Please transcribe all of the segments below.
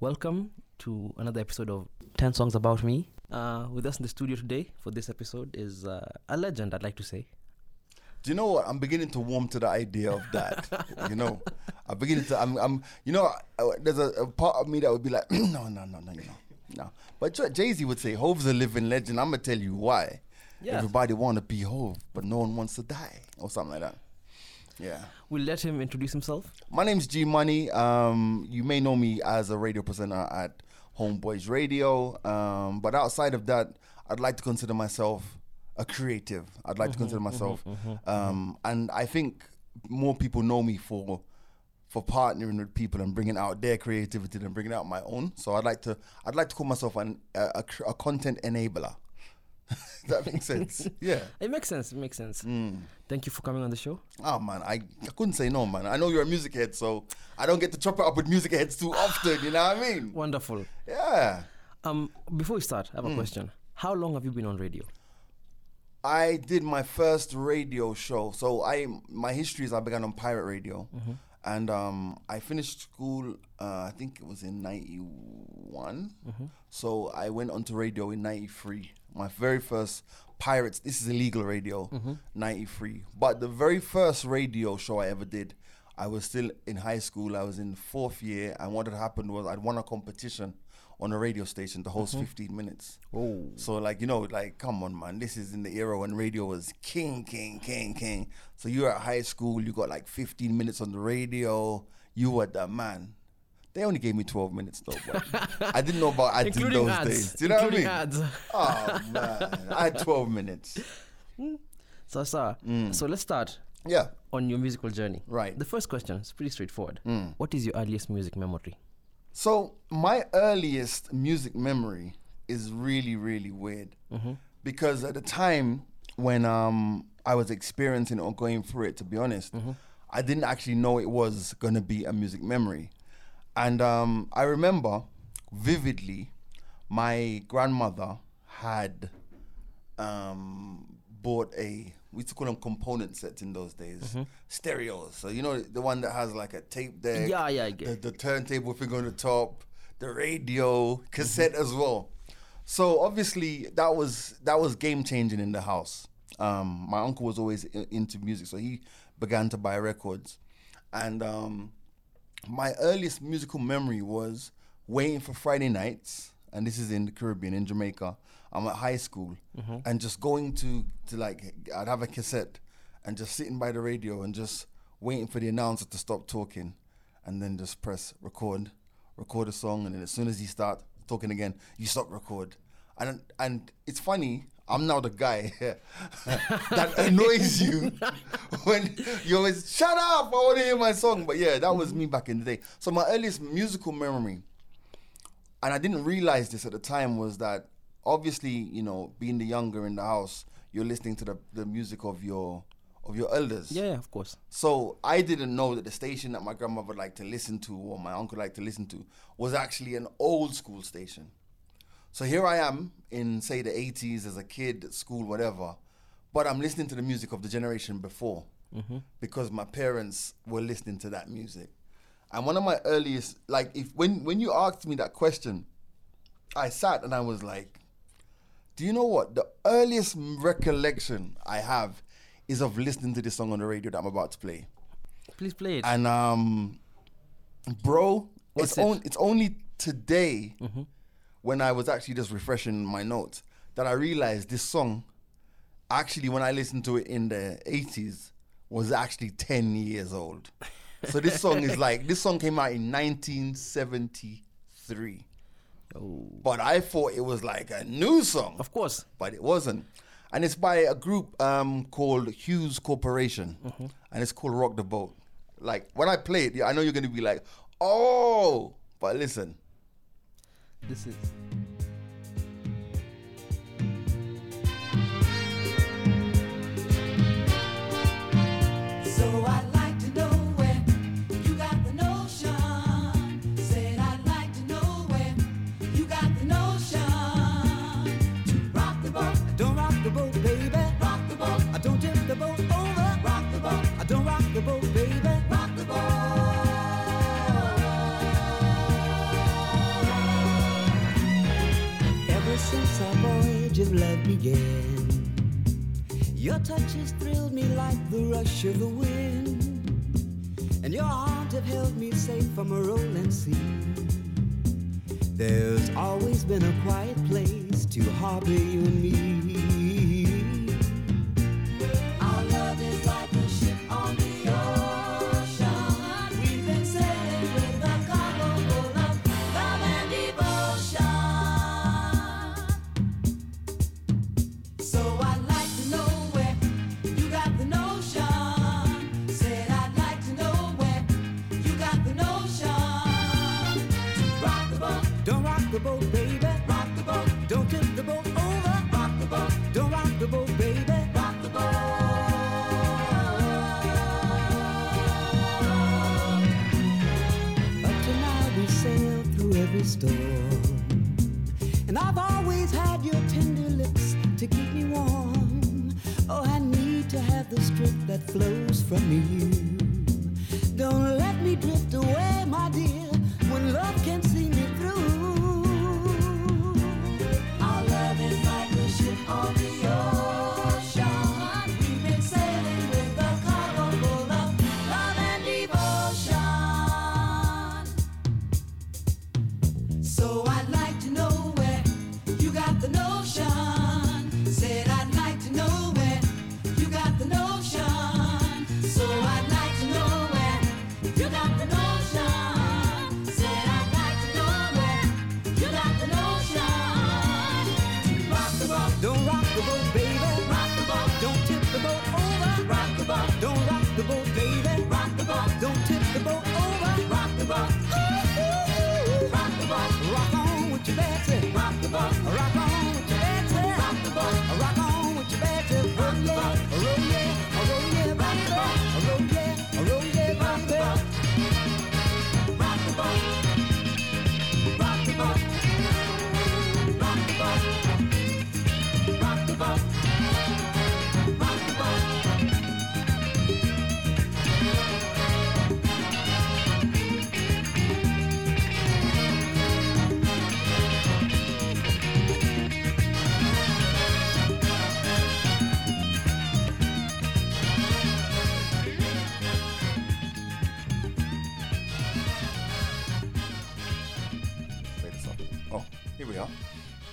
Welcome to another episode of 10 Songs About Me. Uh, with us in the studio today for this episode is uh, a legend, I'd like to say. Do you know what? I'm beginning to warm to the idea of that. you know, I'm beginning to. I'm. I'm you know, uh, there's a, a part of me that would be like, no, no, no, no, no, no. But Jay Z would say, Hove's a living legend. I'm gonna tell you why. Yeah. Everybody want to be Hove, but no one wants to die, or something like that. Yeah. We'll let him introduce himself. My name's G Money. Um, you may know me as a radio presenter at Homeboyz Radio. Um, but outside of that, I'd like to consider myself a creative. I'd like to consider myself, um, and I think more people know me for for partnering with people and bringing out their creativity than bringing out my own. So I'd like to I'd like to call myself an, a, a, a content enabler. that makes sense. Yeah. It makes sense. It makes sense. Thank you for coming on the show. Oh man, I, I couldn't say no, man. I know you're a music head, so I don't get to chop it up with music heads too often. You know what I mean? Wonderful. Yeah. Um, before we start, I have a question. How long have you been on radio? I did my first radio show. So I my history is I began on pirate radio, and um, I finished school. Uh, I think it was in '91. So I went onto radio in '93. My very first pirates. This is illegal radio. Mm-hmm. '93. But the very first radio show I ever did, I was still in high school. I was in fourth year, and what had happened was I'd won a competition on a radio station to host mm-hmm. 15 minutes. Oh. So like you know, like come on, man. This is in the era when radio was king, king, king, king. So you were at high school, you got like 15 minutes on the radio. You were the man. They only gave me 12 minutes though. But I didn't know about ads in Including those ads. days. Do you know what I Including mean? ads. Oh man, I had 12 minutes. Hmm. So, sir, hmm. so let's start Yeah, on your musical journey. Right. The first question is pretty straightforward. Hmm. What is your earliest music memory? So my earliest music memory is really, really weird mm-hmm. because at the time when um I was experiencing or going through it, to be honest, mm-hmm. I didn't actually know it was gonna be a music memory, and um I remember vividly my grandmother had um bought a we used to call them component sets in those days. Stereos. So you know the one that has like a tape deck Yeah, yeah, I get the, the turntable thing on the top, the radio, cassette as well. So obviously that was that was game changing in the house. Um, my uncle was always i- into music, so he began to buy records, and um, my earliest musical memory was waiting for Friday nights, and this is in the Caribbean, in Jamaica. I'm at high school, mm-hmm. and just going to to like I'd have a cassette, and just sitting by the radio and just waiting for the announcer to stop talking, and then just press record, record a song, and then as soon as he start talking again, you stop record, and and it's funny. I'm now the guy that annoys you when you always shut up. I want to hear my song. But yeah, that was me back in the day. So my earliest musical memory, and I didn't realize this at the time, was that obviously you know being the younger in the house, you're listening to the, the music of your of your elders. Yeah, yeah, of course. So I didn't know that the station that my grandmother liked to listen to or my uncle liked to listen to was actually an old school station. So here I am in say the 80s as a kid at school, whatever, but I'm listening to the music of the generation before because my parents were listening to that music. And one of my earliest, like, if when when you asked me that question, I sat and I was like, do you know what? The earliest recollection I have is of listening to this song on the radio that I'm about to play. Please play it. And um, bro, What's it's it? on, it's only today when I was actually just refreshing my notes that I realized this song, actually when I listened to it in the 80s, was actually 10 years old. So this song is like this song came out in 1973. oh. But I thought it was like a new song Of course. but it wasn't. And it's by a group um, called Hues Corporation, and it's called Rock the Boat. Like when I play it, yeah, I know you're gonna be like, "Oh," but listen. This is. Of love began. Your touches thrilled me like the rush of the wind, and your arms have held me safe from a rolling sea. There's always been a quiet place to harbor you and me.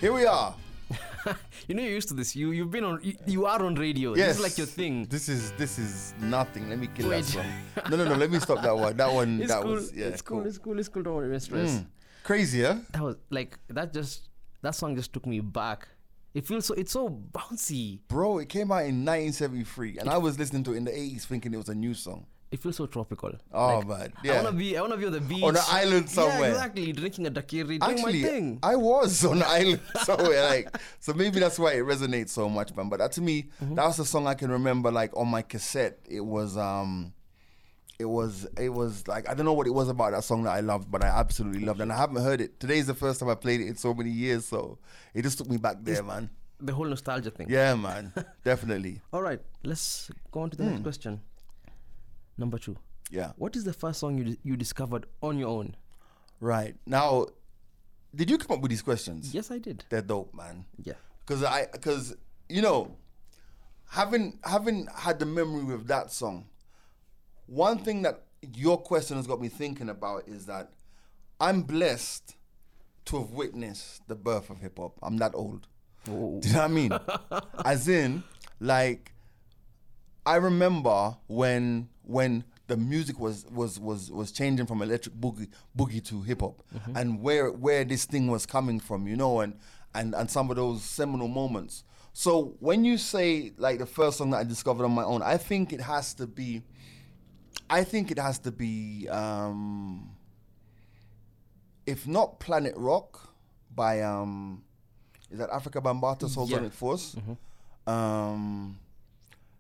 Here we are. You know you're used to this. You you've been on. You, you are on radio. Yes. This is like your thing. This is this is nothing. Let me kill Wait. that song. No, no, no. Let me stop that one. That one. It's that cool. was yeah. it's cool. It's cool. It's cool. Don't worry, stress. Mm. Crazy, yeah. That was like that. Just that song just took me back. It feels so. It's so bouncy. Bro, it came out in 1973, and I was listening to it in the 80s, thinking it was a new song. It feels so tropical. Oh Like, man, I wanna be. I wanna be on the beach On an island somewhere. Yeah, exactly. Drinking a daiquiri, doing Actually, my thing. I was on an island somewhere, like so. Maybe that's why it resonates so much, man. But that to me, Mm-hmm. that was the song I can remember, like on my cassette. It was, um, it was, it was like I don't know what it was about that song that I loved, but I absolutely loved, it. and I haven't heard it. Today's the first time I played it in so many years, so it just took me back there, man. the whole nostalgia thing. Yeah, man, definitely. All right, let's go on to the Hmm. next question. Number two. Yeah, What is the first song you you discovered on your own? right now. Did you come up with these questions? Yes, I did. They're dope, man. Yeah. because I because you know having having had the memory with that song, one thing that your question has got me thinking about is that I'm blessed to have witnessed the birth of hip hop. I'm that old. Oh. Do you know what I mean? As in, like, I remember when when the music was was was was changing from electric boogie boogie to hip hop, and where where this thing was coming from, you know, and and and some of those seminal moments. So when you say like the first song that I discovered on my own, I think it has to be. I think it has to be, um, if not Planet Rock by um, is that Afrika Bambaataa Soul Yeah. Sonic Force? Um,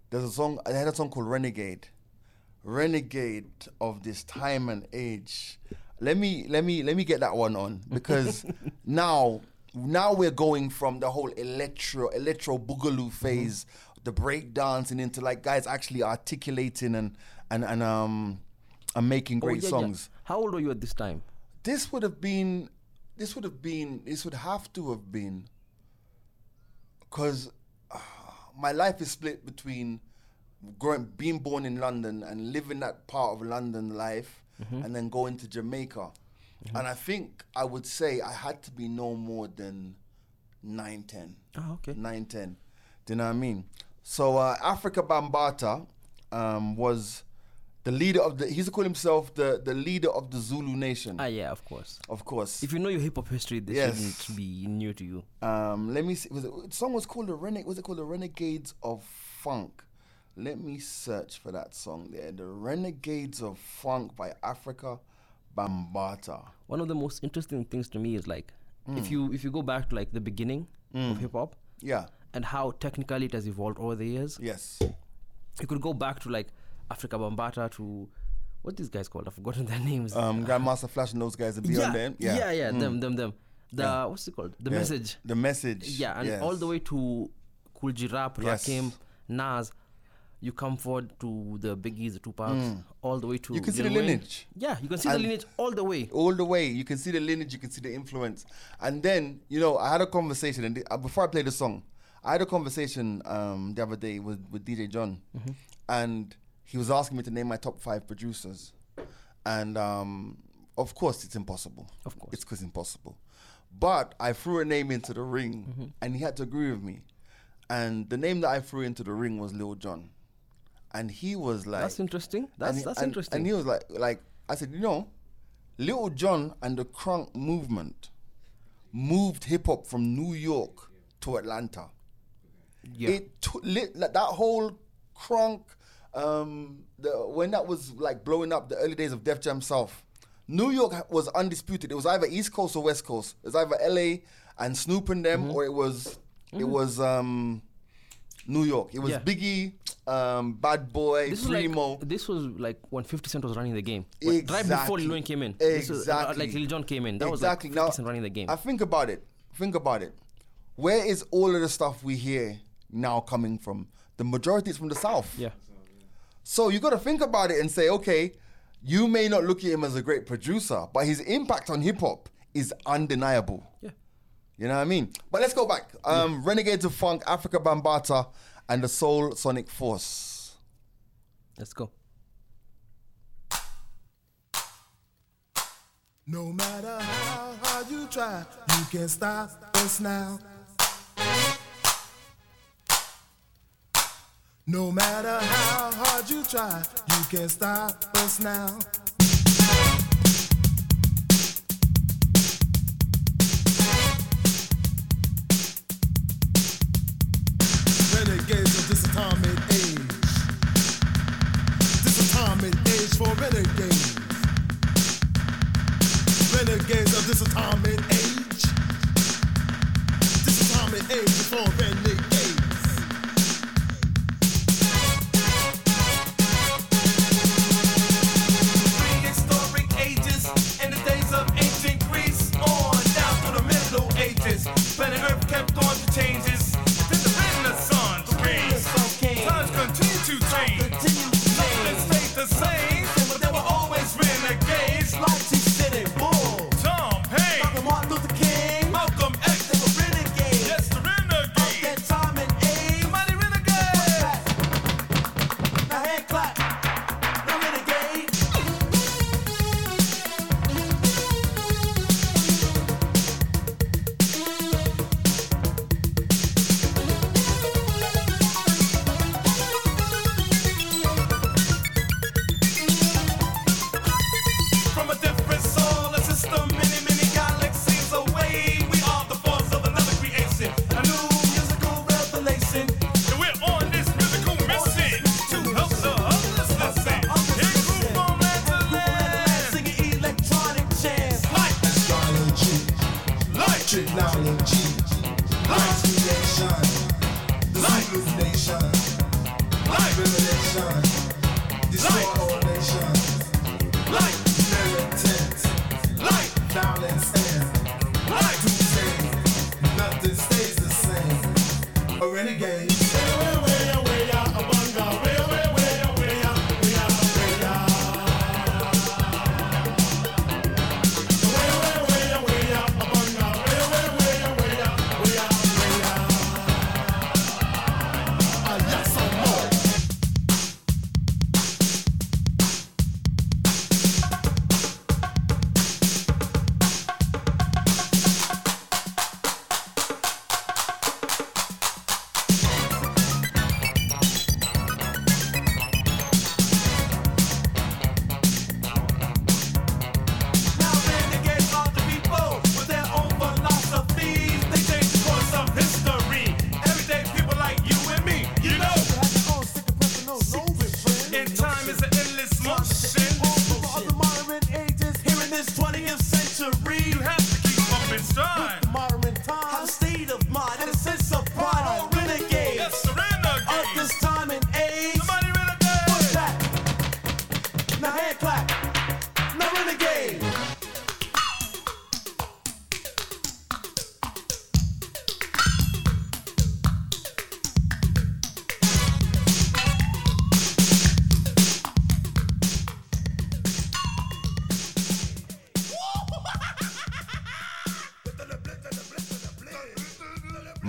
there's a song. I had a song called Renegade. Renegade of this time and age. Let me let me let me get that one on because now now we're going from the whole electro electro boogaloo phase, the break dancing into like guys actually articulating and and and um and making Oh, great yeah, yeah. songs. How old were you at this time? This would have been this would have been this would have to have been because my life is split between growing, being born in London and living that part of London life, Mm-hmm. and then going to Jamaica. And I think I would say I had to be no more than nine, ten. Oh, okay. Nine, ten. Do you know what I mean? So uh, Afrika Bambaataa um, was the leader of the. He's called himself the the leader of the Zulu nation. Ah, yeah, of course. of course. If you know your hip hop history, this Yes. shouldn't be new to you. Um, let me see. Was it, the song was called the Renegade? Was it called the Renegades of Funk? Let me search for that song there. The Renegades of Funk by Afrika Bambaataa. One of the most interesting things to me is like Mm. if you if you go back to like the beginning of hip hop Yeah. and how technically it has evolved over the years. Yes. You could go back to like Afrika Bambaataa to what these guys called? I've forgotten their names. Um, Grandmaster Flash and those guys are beyond yeah, them. yeah, Yeah. yeah, Mm. them, them, them. The Yeah. what's it called? The Yeah. message. The message. Yeah, and all the way to G Rap, Yes. Rakim, Nas. You come forward to the Biggies, the Tupacs, all the way to Mm. You can see the lineage. Yeah, you can see And- the lineage all the way. all the way. You can see the lineage, you can see the influence. And then, you know, I had a conversation, and uh, before I played the song, I had a conversation um, the other day with, with DJ John, Mm-hmm. and he was asking me to name my top five producers. And um, of course, it's impossible. Of course. It's because impossible. But I threw a name into the ring, Mm-hmm. and he had to agree with me. And the name that I threw into the ring was Lil Jon. And he was like, That's interesting. That's he- that's and- interesting. And he was like, like I said, you know, Lil Jon and the Crunk movement moved hip hop from New York to Atlanta. yeah. It took lit, like, that whole Crunk, um, the when that was like blowing up, the early days of Def Jam South. New York was undisputed. It was either East Coast or West Coast. It was either LA and Snoop and them, Mm-hmm. or it was it was um, New York. It was Yeah. Biggie, um, Bad Boy, this was like this was like when 50 Cent was running the game. When- Right before Lil Wayne came in. This was, uh, Exactly. like Lil Jon came in. That exactly. was like 50 now, Cent running the game. I think about it. Think about it. Where is all of the stuff we hear now coming from? The majority is from the south. yeah. So you got to think about it and say, okay, you may not look at him as a great producer, but his impact on hip hop is undeniable. Yeah. You know what I mean? But let's go back. Um, Renegades of Funk, Afrika Bambaataa, and the Soulsonic Force. Let's go. No matter how hard you try, you can't stop us now. No matter how hard you try, you can't stop us now. Renegades of this atomic age. This atomic age for renegades. Renegades of this atomic age. This atomic age for renegades.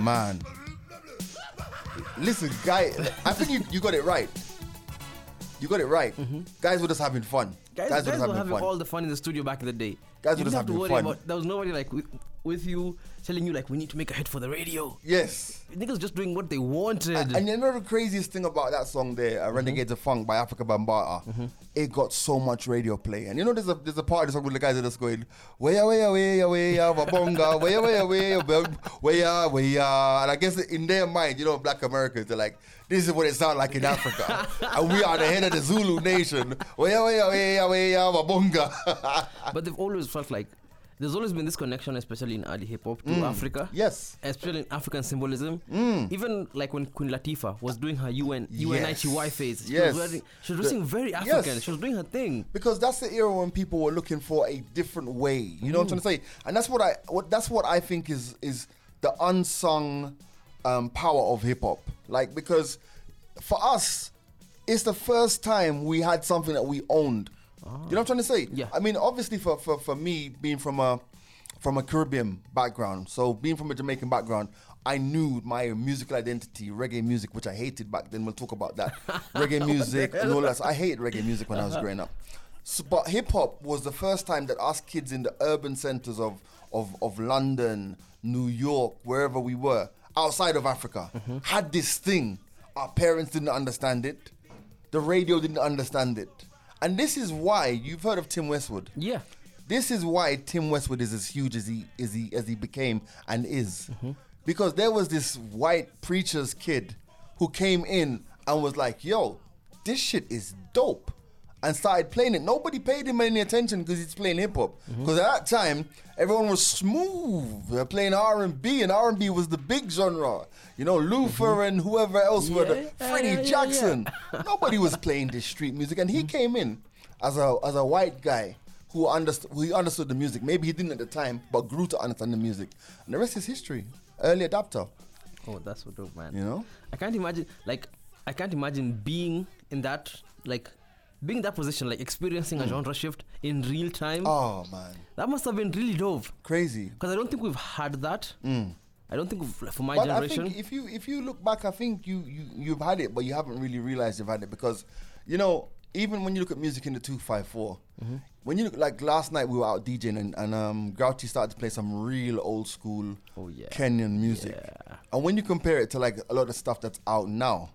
Man. Listen, guy, I think you, you got it right. You got it right. Guys were just having fun. Mm-hmm. Guys, were guys, just were having having fun. all the fun in the studio back in the day. Guys you were didn't just have to having worry fun. about. There was nobody like with, you telling you like we need to make a hit for the radio. yes. Niggas just doing what they wanted. And you know the craziest thing about that song there, uh, "Renegades of Funk" by Afrika Bambaataa, it got so much radio play. And you know, there's a there's a part of the song where the guys are just going, "Waya waya waya waya wabonga, waya waya waya waya," and I guess in their mind, you know, Black Americans, they're like, "This is what it sounds like in Africa, and we are the head of the Zulu nation." Waya waya waya waya wabonga. but they've always felt like there's always been this connection, especially in early hip hop, to mm. Africa. yes. Especially in African symbolism. Mm. Even like when Queen Latifah was doing her UN, Yes. UNITY phase. She Yes. was wearing, she was dressing very yes. African. She was doing her thing. because that's the era when people were looking for a different way. You know what I'm mm. trying to say? And that's what I what that's what I think is is the unsung um, power of hip hop. Like because for us, it's the first time we had something that we owned. You know what I'm trying to say? Yeah. I mean, obviously for, for, for me being from a from a Caribbean background, so being from a Jamaican background, I knew my musical identity, reggae music, which I hated back then. We'll talk about that. reggae oh, music and all that. So I hated reggae music when I was growing up. So, but hip hop was the first time that us kids in the urban centers of, of, of London, New York, wherever we were, outside of Africa, mm-hmm. had this thing. Our parents didn't understand it. The radio didn't understand it. And this is why you've heard of Tim Westwood. Yeah. This is why Tim Westwood is as huge as he as he as he became and is. Mm-hmm. Because there was this white preacher's kid who came in and was like, yo, this shit is dope. And started playing it. Nobody paid him any attention because he's playing hip hop. Mm-hmm. Because at that time, everyone was smooth. They're playing R and B, and R and B was the big genre. You know, Luther mm-hmm. and whoever else were the Yeah, yeah, Freddie yeah, yeah, Jackson. Nobody was playing this street music, and he mm-hmm. came in as a as a white guy who understood who understood the music. Maybe he didn't at the time, but grew to understand the music. And the rest is history. Early adapter, Oh, that's so dope, man. you know. I can't imagine like I can't imagine being in that like being that position, like experiencing a genre shift in real time. Oh man, That must have been really dope. crazy. Because I don't think we've had that. I don't think we've, for my. But I generation. think if you if you look back, I think you you you've had it, but you haven't really realized you've had it because, you know, even when you look at music in the two five four, Mm-hmm. when you look like last night we were out DJing and, and um Grouchy started to play some real old school Oh, yeah. Kenyan music, Yeah. and when you compare it to like a lot of stuff that's out now,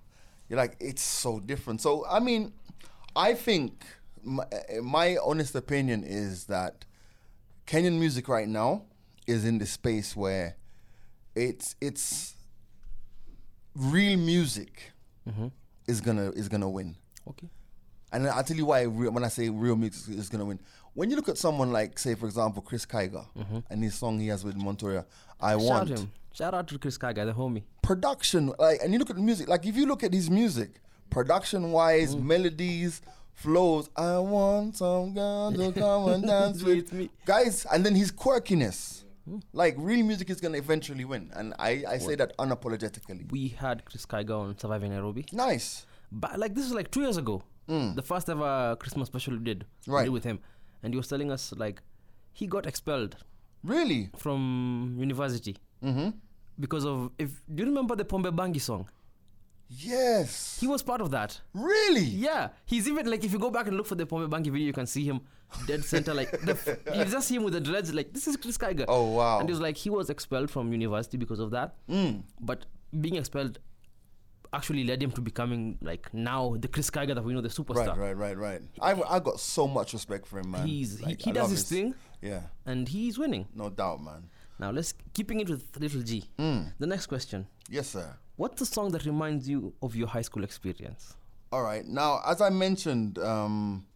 you're like it's so different. So I mean, I think my, eh, my honest opinion is that Kenyan music right now is in the space where it's it's real music mm-hmm. is gonna is gonna win. okay. And I'll tell you why re- when I say real music is gonna win. When you look at someone like, say, for example, Chris Kaiga mm-hmm. and his song he has with Montoya, I Shout want him. Shout out to Chris Kaiga, the homie. production, like, and you look at the music, like if you look at his music, production wise, Mm. melodies, flows, I want some girl to come and dance with me. guys, and then his quirkiness. Mm. Like real music is gonna eventually win, and I, I say that unapologetically. We had Chris Kaiga on Surviving Nairobi. Nice. But like this is like two years ago. The first ever Christmas special we did. we Mm. Right. did with him. And he was telling us like he got expelled Really? from university. Mm-hmm. Because of if do you remember the Pombe Bangi song? Yes. He was part of that. really? Yeah, he's even like if you go back and look for the Pombe Bangi video, you can see him dead center. Like the, f- you just see him with the dreads. Like this is Chris Kaiga. Oh, wow. And he was like he was expelled from university because of that. Mm. But being expelled actually led him to becoming like now the Chris Kaiga that we know, the superstar. Right, right, right, right. I I got so much respect for him, man. He's Like, he, he does love his thing, Yeah, and he's winning. no doubt, man. Now let's keeping it with little G. Mm. The next question: Yes, sir. What's the song that reminds you of your high school experience? All right. Now, as I mentioned, um,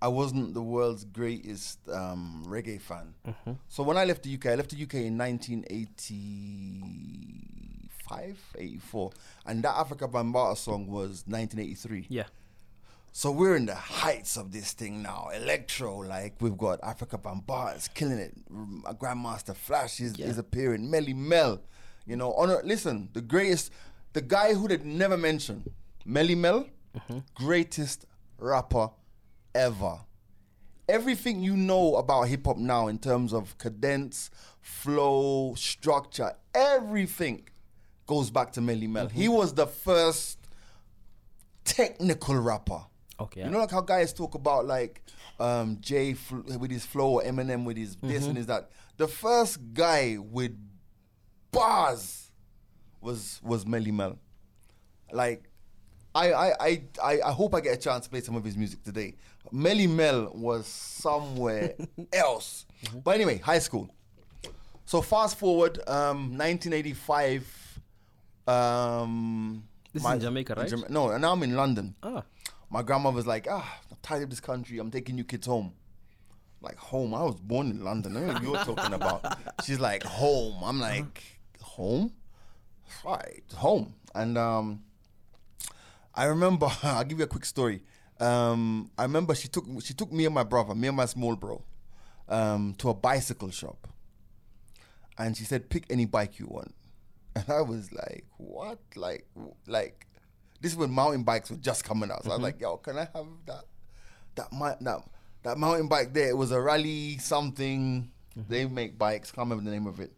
I wasn't the world's greatest um, reggae fan. Mm-hmm. So when I left the UK, I left the UK in 1985, 84, and that Afrika Bambaataa song was 1983. Yeah. So we're in the heights of this thing now. Electro, like we've got Afrika Bambaataa is killing it. Grandmaster Flash is, Yeah. is appearing. Melle Mel, you know. Honor, listen, the greatest, the guy who they'd never mention, Melle Mel, greatest rapper ever. Everything you know about hip hop now in terms of cadence, flow, structure, everything goes back to Melle Mel. He was the first technical rapper. Okay. You know, like how guys talk about like um, Jay fl- with his flow, or Eminem with his this Mm-hmm. and his that. The first guy with bars was was Melle Mel. Like, I I, I I hope I get a chance to play some of his music today. Melle Mel was somewhere else. Mm-hmm. But anyway, high school. So fast forward, um, 1985. Um, This is in Jamaica, right? Jama- no, and now I'm in London. Ah. My grandmother's like, ah, I'm tired of this country. I'm taking you kids home. Like home. I was born in London. I don't know what you're talking about. She's like home. I'm like home. Right, home. And um, I remember. I'll give you a quick story. Um, I remember she took she took me and my brother, me and my small bro, um, to a bicycle shop. And she said, "Pick any bike you want." And I was like, "What? Like, like." This is when mountain bikes were just coming out. So I was like, yo, can I have that that mi- that that mountain bike there? It was a rally something. They make bikes, can't remember the name of it.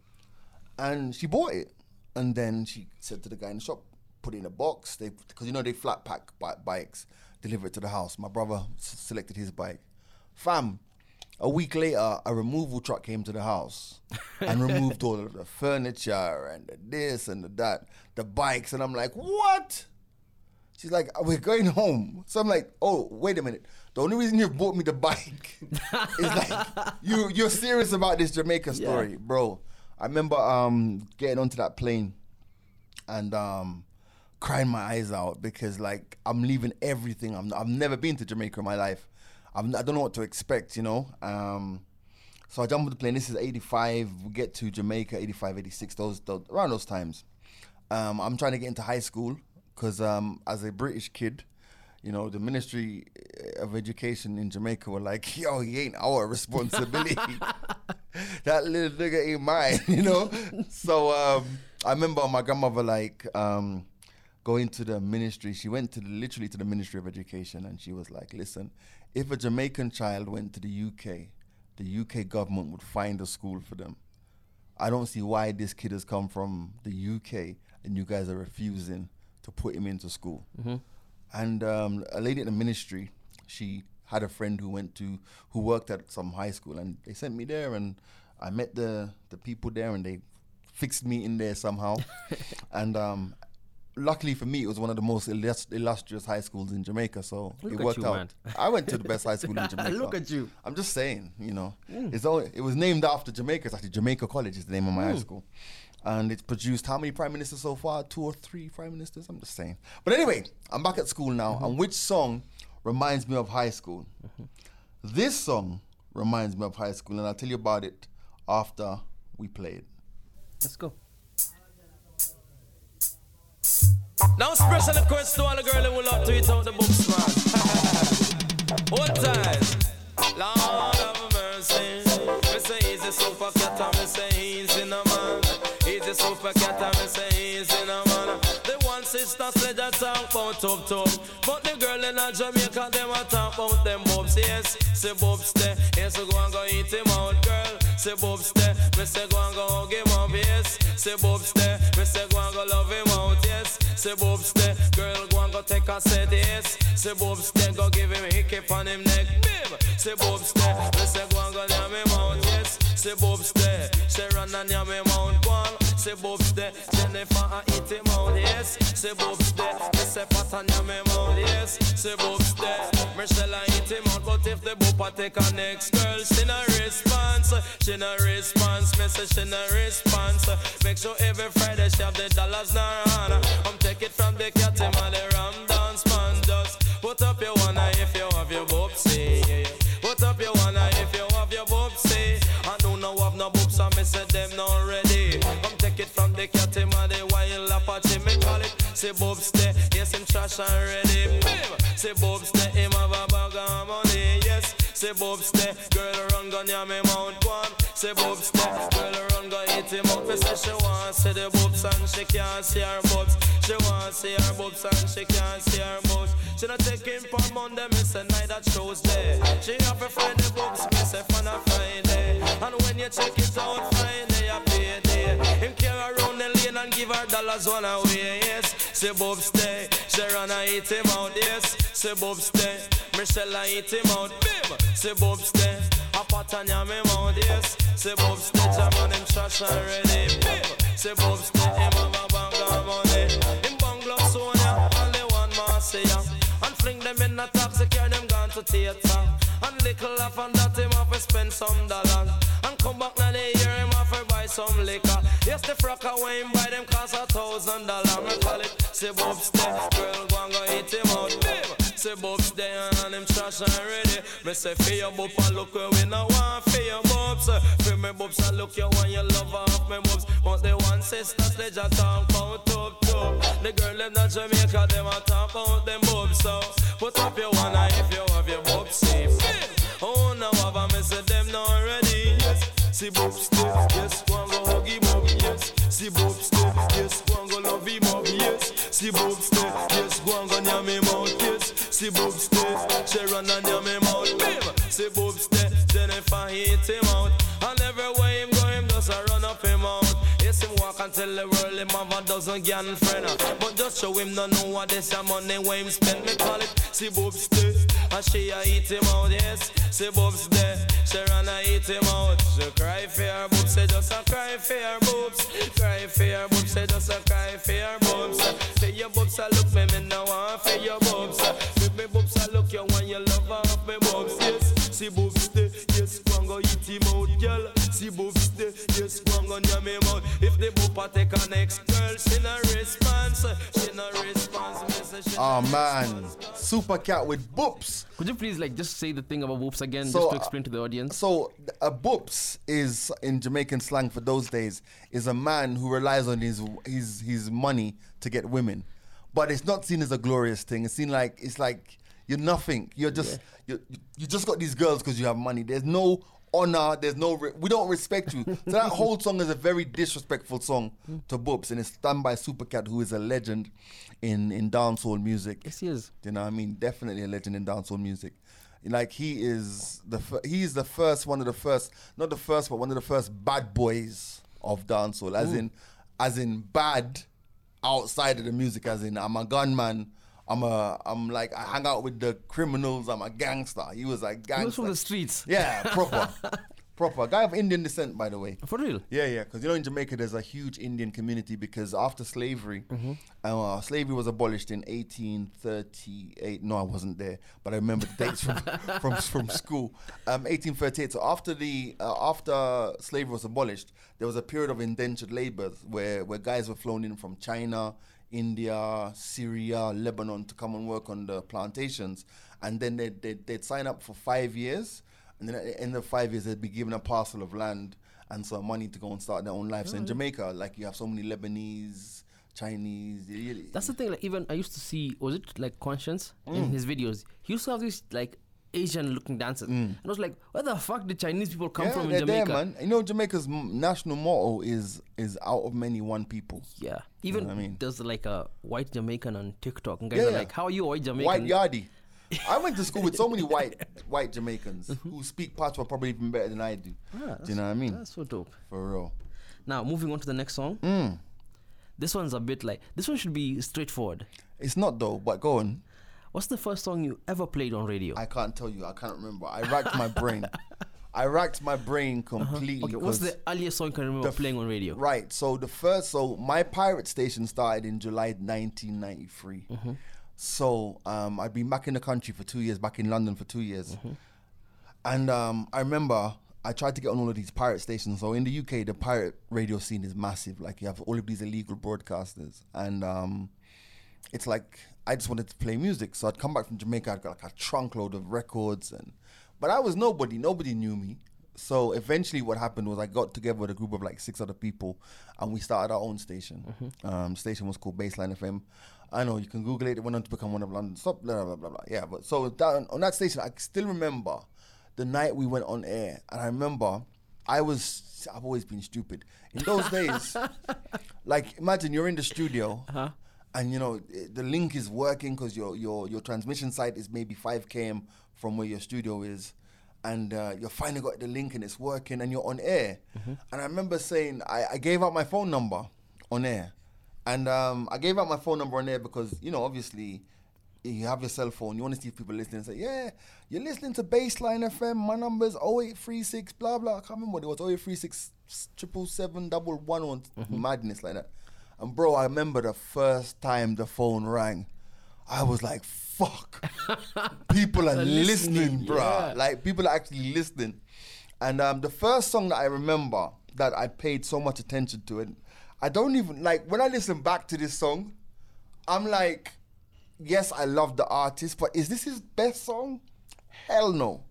And she bought it. And then she said to the guy in the shop, put it in a box. They because you know they flat pack bi- bikes, deliver it to the house. My brother s- selected his bike. Fam, a week later, a removal truck came to the house and removed all of the furniture and the this and the that, the bikes, and I'm like, what? She's like, we're going home. So I'm like, oh, wait a minute. The only reason you bought me the bike is like you you're serious about this Jamaica story, bro. I remember um getting onto that plane and um crying my eyes out because like I'm leaving everything. I'm I've never been to Jamaica in my life. I'm, I don't know what to expect, you know. Um, so I jump on the plane. This is 85. We get to Jamaica, 85, 86, those, those around those times. Um, I'm trying to get into high school because um, as a British kid, you know, the Ministry of Education in Jamaica were like, yo, he ain't our responsibility. that little nigga ain't mine, you know? so um, I remember my grandmother, like, um, going to the ministry. She went to the, literally to the Ministry of Education and she was like, listen, if a Jamaican child went to the UK, the UK government would find a school for them. I don't see why this kid has come from the UK and you guys are refusing to put him into school. And um, a lady in the ministry, she had a friend who went to who worked at some high school, and they sent me there, and I met the the people there, and they fixed me in there somehow. and um, luckily for me, it was one of the most illus- illustrious high schools in Jamaica, so Look it worked you, out. man. I went to the best high school in Jamaica. Look at you. I'm just saying, you know, it's only, it was named after Jamaica. It's actually Jamaica College is the name of my high school, and it's produced how many prime ministers so far? Two or three prime ministers. I'm just saying. But anyway, I'm back at school now, and which song reminds me of high school? This song reminds me of high school, and I'll tell you about it after we play it. Let's go. Now special request to all the girls who love to eat out the books, man. One time. Lord about tough tough. But the girl in Jamaica them a talk about them bobs. Yes, say bobs there. Yes, so go and go eat him out, girl. Say bobs there. Me say go and go hug him up. Yes, say bobs there. Me say go and go love him out. Yes, say bobs there. Girl go and go take a set. Yes, say bobs there. Go give him a hiccup on him neck. Bim. Say bobs there. Me say go and go yam him out. Yes, say bobs there. Say run and yam him out. Go on. Say bobs there. Jennifer and eat him out. Yes, say bobs and him out. Yes, say bobs there. Michelle and eat him out. But if the boopa take a next girl, she no response. She no response. Me say she no response. Make sure every Friday she have the dollars in her hand. I'm take it from the cat him and the ram dance man. Just put up your eye if you have your boobsy. Yeah. Put up your eye if you have your boobsy. I don't have no boobs, so me say them not ready. Come take it from the cat him and the wild apache. Me call it. Say boobs him trash and ready. Bim. Say boobs there, him have a bag of money. Yes. Say boobs there, girl run gun ya me mount one. Say boobs there, girl run gun hit him up. Me say she want see the boobs and she can't see her boobs. She want see her boobs and she can't see her boobs. She not taking for Monday, me say night that shows there. She have a the boobs, me say fun a Friday. And when you check it out Friday, you pay day. Him carry around the give her dollars one away, yes. Say Bob stay, Sharon I eat him out, yes. Say Bob stay, Michelle I eat him out, babe. Say Bob stay, a pot and yam him out, yes. Say Bob stay, jam on him trash already, babe. Say Bob stay, him have a bang of money. Him bungalow Sonia, only one more say ya. And fling them in a taxi, carry them gone to theater. And little off and that him have to spend some dollars. Some liquor. Yes, the frock away him buy them cost a thousand dollars. Me call it, say Bob stay, girl go and go eat him out, babe. Say Bob stay and him trash and ready. Me say for your bub and look where we no want for your bubs. For me bubs and look you want your love off me bubs. But the one sisters they just talk about top top. The girl them not Jamaica them a talk about them bubs. So put up your one eye if you have your bubs safe. Oh now have a me say them not ready. See bubs stay. Yes, and go hug him up. Yes, see bubs stay. Yes, and go love him up. Yes, see bubs stay. Yes, and go nyam him out. Yes, see bubs stay. Sharon and nyam him out. Babe, see bubs stay. Then if I hit him out, and everywhere him go, him just a run up him out. Yes, him walk and tell the world him have a dozen gang friend. But just show him no know what this money where him spend. Me call it see bubs stay. And she a eat him out. Yes, see bubs stay. Sharon a eat him out. She cry for her boobs. Say just a cry for her boobs. Cry for her boobs. Say just a cry for her boobs. For your boobs I look me, me no want for your boobs. With me boobs I look you want your love off me boobs. Yes, see boobs stay. Yes, go and go eat him out, girl. See boobs stay. Yes, go and go nyam him out. If the boopa take a next girl, she no response. She no response. Oh man. Super Cat with boops. Could you please like just say the thing about whoops again, So, just to uh, explain to the audience? So a boops is in Jamaican slang for those days is a man who relies on his his his money to get women, but it's not seen as a glorious thing. It's seen like it's like you're nothing. You're just you you just got these girls because you have money. There's no honor. There's no re- we don't respect you. so that whole song is a very disrespectful song to boops, and it's done by Super Cat, who is a legend in in dancehall music. yes, he is. Do you know what I mean? Definitely a legend in dancehall music. Like he is the fir- he's the first one of the first, not the first, but one of the first bad boys of dancehall. As in, as in bad outside of the music. As in, I'm a gunman. I'm a I'm like I hang out with the criminals. I'm a gangster. He was like gangster. He was from the streets. yeah, proper, proper guy of Indian descent, by the way. For real. Yeah, yeah, because you know in Jamaica there's a huge Indian community because after slavery, uh, slavery was abolished in 1838. No, I wasn't there, but I remember the dates from from, from school. Um, 1838. So after the uh, after slavery was abolished, there was a period of indentured labor where where guys were flown in from China. India, Syria, Lebanon to come and work on the plantations, and then they'd, they'd, they'd sign up for five years, and then at the end of five years they'd be given a parcel of land and some money to go and start their own lives. So in Jamaica, like you have so many Lebanese, Chinese. y- y- That's the thing. Like even I used to see, was it like Konshens Mm. in his videos? He used to have these like Asian-looking dancers, and I was like, where the fuck did Chinese people come Mm. yeah, from in they're Jamaica? there, man. You know, Jamaica's national motto is is out of many, one people. Yeah, even what I mean? there's like a white Jamaican on TikTok, and guys Yeah, are yeah. like, "How are you, white Jamaican?" White Yardie. I went to school with so many white white Jamaicans who speak patois probably even better than I do. Mm-hmm. Ah, do you know what I mean? That's so dope. For real. Now moving on to the next song. Mm. This one's a bit like this one should be straightforward. It's not though, but go on. What's the first song you ever played on radio? I can't tell you. I can't remember. I racked my brain. I racked my brain completely. Uh-huh. okay, what's the earliest song you can remember f- playing on radio? Right. So the first, so my pirate station started in July 1993. Mm-hmm. So um, I'd been back in the country for two years, back in London for two years, Mm-hmm. and um, I remember I tried to get on all of these pirate stations. So in the UK, the pirate radio scene is massive. Like you have all of these illegal broadcasters, and um, it's like I just wanted to play music. So I'd come back from Jamaica, I'd got like a trunk load of records, and but I was nobody. Nobody knew me. So eventually, what happened was I got together with a group of like six other people, and we started our own station. Um, station was called Baseline FM. I know you can Google it. It went on to become one of London's top. Blah blah blah blah. Yeah, but so that, on that station, I still remember the night we went on air, and I remember I was. I've always been stupid in those days. like imagine you're in the studio and you know the link is working because your your your transmission site is maybe 5 km from where your studio is and uh, you finally got the link and it's working and you're on air and i remember saying I, I gave out my phone number on air And um, I gave out my phone number on there because you know, obviously, you have your cell phone. You want to see if people listening. Say, yeah, you're listening to Baseline FM. My number's 0836 blah blah. I can't remember what it was. 0836 triple seven double one one madness like that. And bro, I remember the first time the phone rang. I was like, fuck. people are listening, listening, bro. yeah. Like people are actually listening. And um, the first song that I remember that I paid so much attention to, and I don't even like when I listen back to this song, I'm like, yes, I love the artist, but is this his best song? Hell no.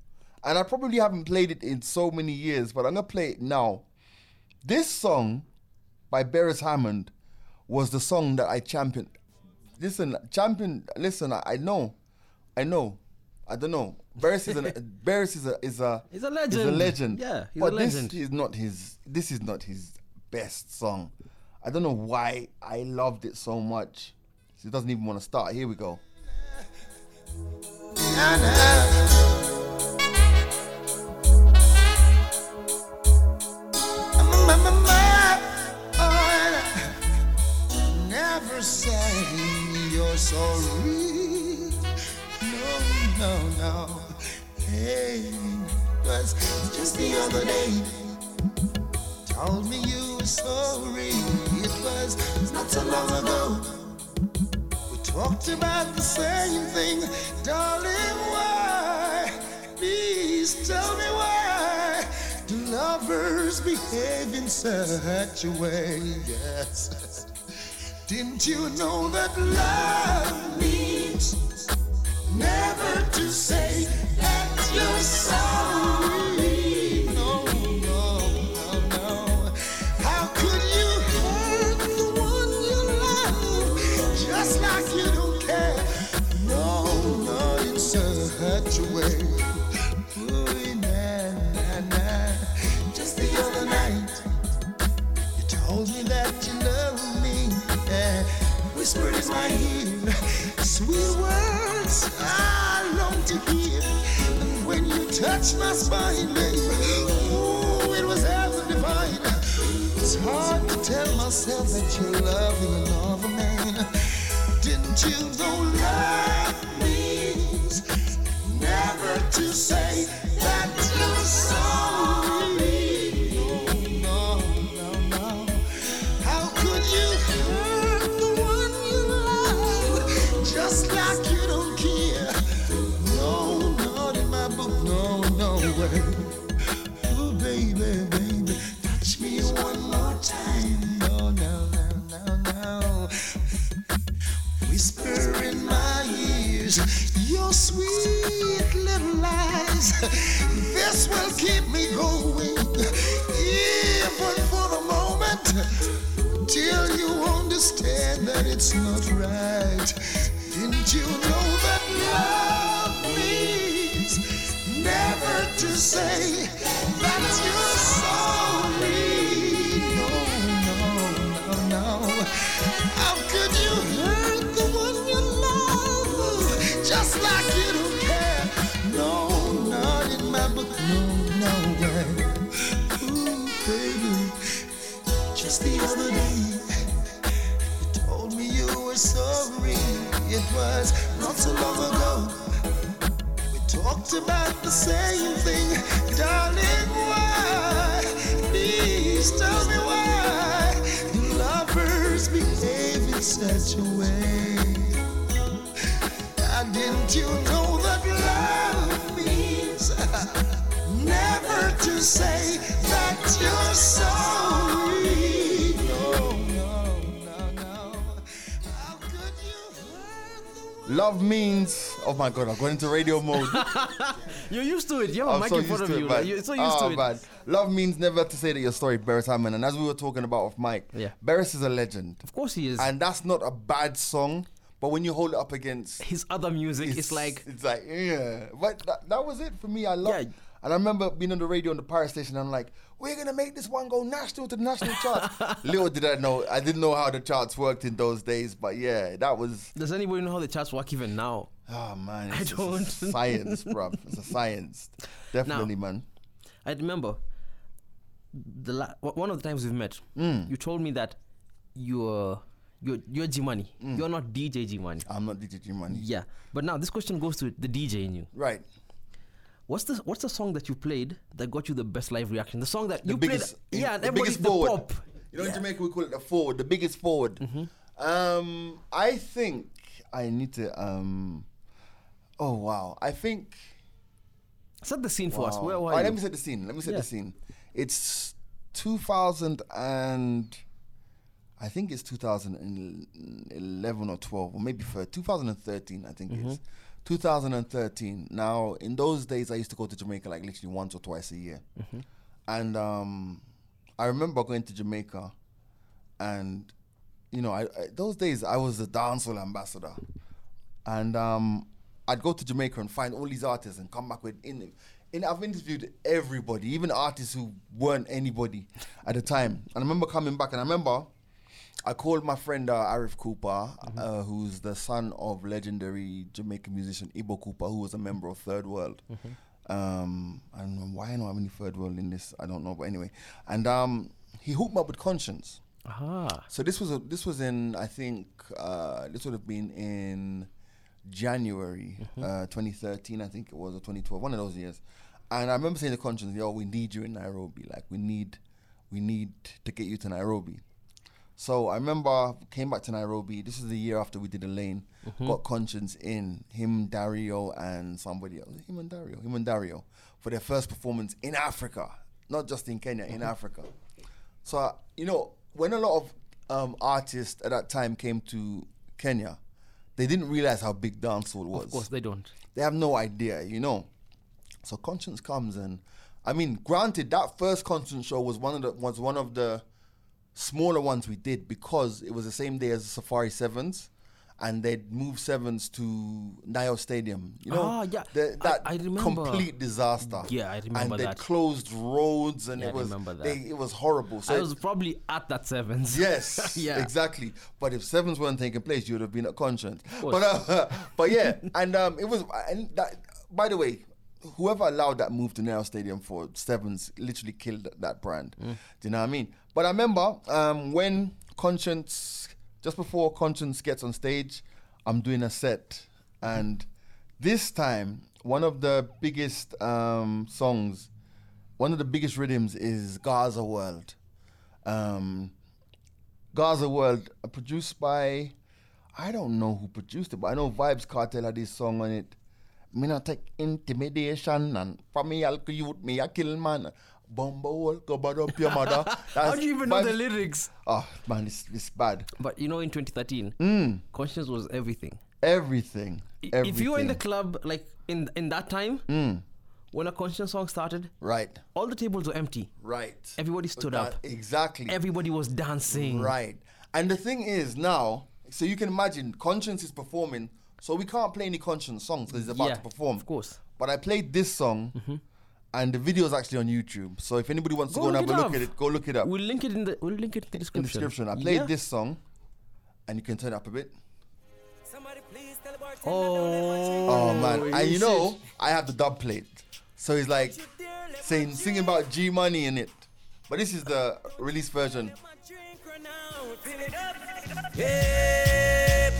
And I probably haven't played it in so many years, but I'm gonna play it now. This song by Beres Hammond was the song that I championed. Listen, champion. Listen, I, I know, I know, I don't know. Beres is an Beres is a is a He's a He's a legend. legend. Yeah, he's but a legend. this is not his. This is not his best song. I don't know why I loved it so much. He doesn't even want to start. Here we go. Never say you're sorry. No, no, no. Hey, was just the other day. Told me you were sorry. It was not so long ago. We talked about the same thing, darling. Why? Please tell me why do lovers behave in such a way? Yes. Didn't you know that love means never to say that you're sorry? Whispered in my ear, sweet words I long to hear. And when you touched my spine, baby, ooh, it was heaven divine. It's hard to tell myself that you're loving another man. Didn't you know love means never to say that you're sorry? Sweet little lies. This will keep me going, even for a moment, till you understand that it's not right. Didn't you know that love means never to say that you're sorry? The same thing, darling. Why? Please tell me why do lovers behave in such a way? And didn't you know that love means never to say that you're sorry? No, no, no, no. How could you Love means. Oh my god, I'm going into radio mode. You're used to it. You have a mic so in front used of to you. it, like, you're so ah, used oh, to it. man. Love means never to say that you're sorry, Beres Hammond. And as we were talking about off mic, Yeah. Beres is a legend. Of course he is. And that's not a bad song, but when you hold it up against His other music, it's, like it's like yeah. But that, that was it for me. I love. Yeah. And I remember being on the radio on the pirate station. I'm like, we're gonna make this one go national to the national charts. Little did I know, I didn't know how the charts worked in those days. But yeah, that was. Does anybody know how the charts work even now? Oh man, I just don't. a science, bruv. It's a science, definitely, man. I remember the la- one of the times we've met. Mm. You told me that your you're you're G Money. You're not DJ G Money. I'm not DJ G Money. Yeah, but now this question goes to the DJ in you. Right. What's the What's the song that you played that got you the best live reaction? The song that The you biggest, played, yeah, and the everybody biggest the forward. pop. You know, in Yeah. Mm-hmm. Jamaica we call it the forward, the biggest forward. Um, I think I need to. Um, oh wow, I think. Set the scene for us. Where were you? let me set the scene. Let me set Yeah. the scene. It's 2000 and I think it's 2011 or 12 or maybe for 2013 I think it's 2013 now in those days I used to go to Jamaica like literally once or twice a year and um, I remember going to Jamaica and you know I, I those days I was the dancehall ambassador and um, I'd go to Jamaica and find all these artists and come back with in. in I've interviewed everybody, even artists who weren't anybody at the time. And I remember coming back, and I remember I called my friend uh, Arif Cooper, uh, who's the son of legendary Jamaican musician Ibo Cooper, who was a member of Third World. Um, I don't know why I don't have any Third World in this. I don't know, but anyway, and um, he hooked me up with Konshens. Ah, So this was a, this was in I think uh, this would have been in January uh, 2013 I think it was or 2012 one of those years, and I remember saying to Konshens, "Yo, we need you in Nairobi. Like we need we need to get you to Nairobi." So I remember came back to Nairobi. This is the year after we did the lane. Got Konshens in him, Dario, and somebody else. Him and Dario. Him and Dario for their first performance in Africa, not just in Kenya, in Africa. So uh, you know, when a lot of um, artists at that time came to Kenya, they didn't realize how big dancehall was. of course they don't. They have no idea, you know. So Konshens comes and, I mean, granted, that first Konshens show was one of the was one of the smaller ones we did because it was the same day as the Safari Sevens, and they'd moved Sevens to Nyayo Stadium. You know, Ah, yeah. the- that I remember. complete disaster. Yeah, I remember that. and they that. closed roads, and Yeah, it was. They, it was horrible. So I it- was probably at that sevens. Yes, yeah. exactly. But if sevens weren't taking place, you would have been at Konshens. But uh, but yeah, and um, it was and that. By the way, whoever allowed that move to Nyayo Stadium for sevens literally killed that, that brand. Mm. Do you know what I mean? But I remember um, when Konshens, just before Konshens gets on stage, I'm doing a set, and this time one of the biggest um, songs, one of the biggest rhythms is Gaza World. Um, Gaza World, uh, produced by, I don't know who produced it, but I know Vybz Kartel had this song on it. Me not take intimidation and from me I'll me a kill man. Bumble, go bad up your mother. How do you even know the lyrics? Oh man, it's, it's bad. But you know, in 2013, Mm. Konshens was everything. Everything. Everything. If you were in the club, like in in that time, Mm. when a Konshens song started, Right, all the tables were empty. right. Everybody stood That- up. Exactly. Everybody was dancing. Right. And the thing is now, so you can imagine Konshens is performing, so we can't play any Konshens songs because he's about Yeah, to perform. of course. But I played this song, and the video is actually on YouTube. So if anybody wants to Go go, and have a look up. at it, go look it up We'll link it in the we'll link it in the in the description. description. I played Yeah. this song, and you can turn it up a bit. Oh, Oh man, oh, and you shit. know I have the dub plate, so he's like saying singing about G Money in it. But this is the release version. Yeah,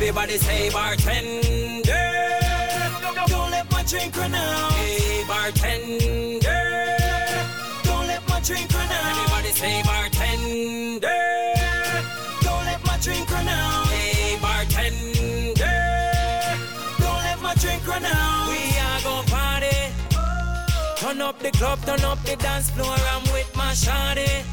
Everybody say bartender. Don't let my drink run out. Hey, bartender. Don't let my drink run out. Everybody say bartender. Don't let my drink run out. Hey, bartender. Don't let my drink run out. We are gon' party. Turn up the club, turn up the dance floor. I'm with my shawty.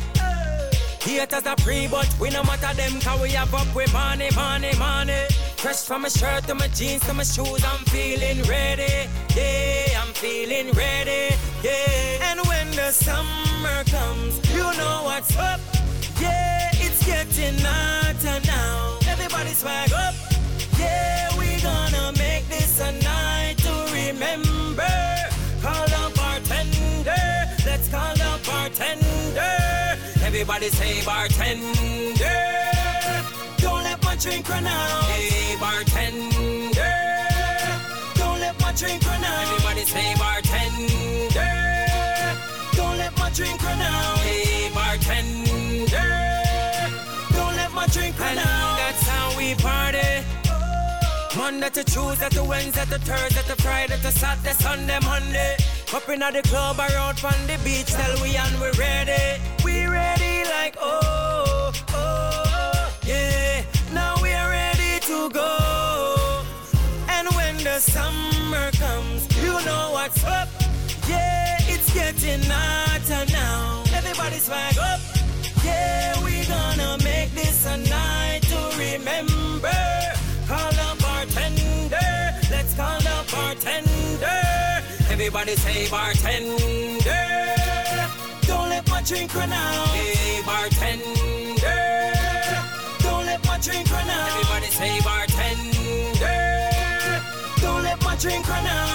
Haters a pre, but we no matter them, cause we have up with money, money, money. Fresh from my shirt to my jeans to my shoes, I'm feeling ready. Yeah, I'm feeling ready. Yeah, and when the summer comes, you know what's up. Yeah, it's getting hotter now. Everybody swag up. Yeah, we gonna make this a night to remember. Call the bartender. Everybody say bartender. drink run out. Hey, bartender, don't let my drink run out. Everybody say bartender, don't let my drink run out. Monday to Tuesday to Wednesday to Thursday to Friday to Saturday, Sunday, Monday. Up in the club or out on the beach, tell we and we ready. We ready like oh, oh, oh, yeah. Now we are ready to go. And when the summer comes, you know what's up. Yeah, it's getting hotter now. Everybody swag up. Yeah, we gonna make this a night to remember. Call Everybody say bartender. Don't let my drink run out. Hey, bartender. Don't let my drink run out. Everybody say bartender. Don't let my drink run out.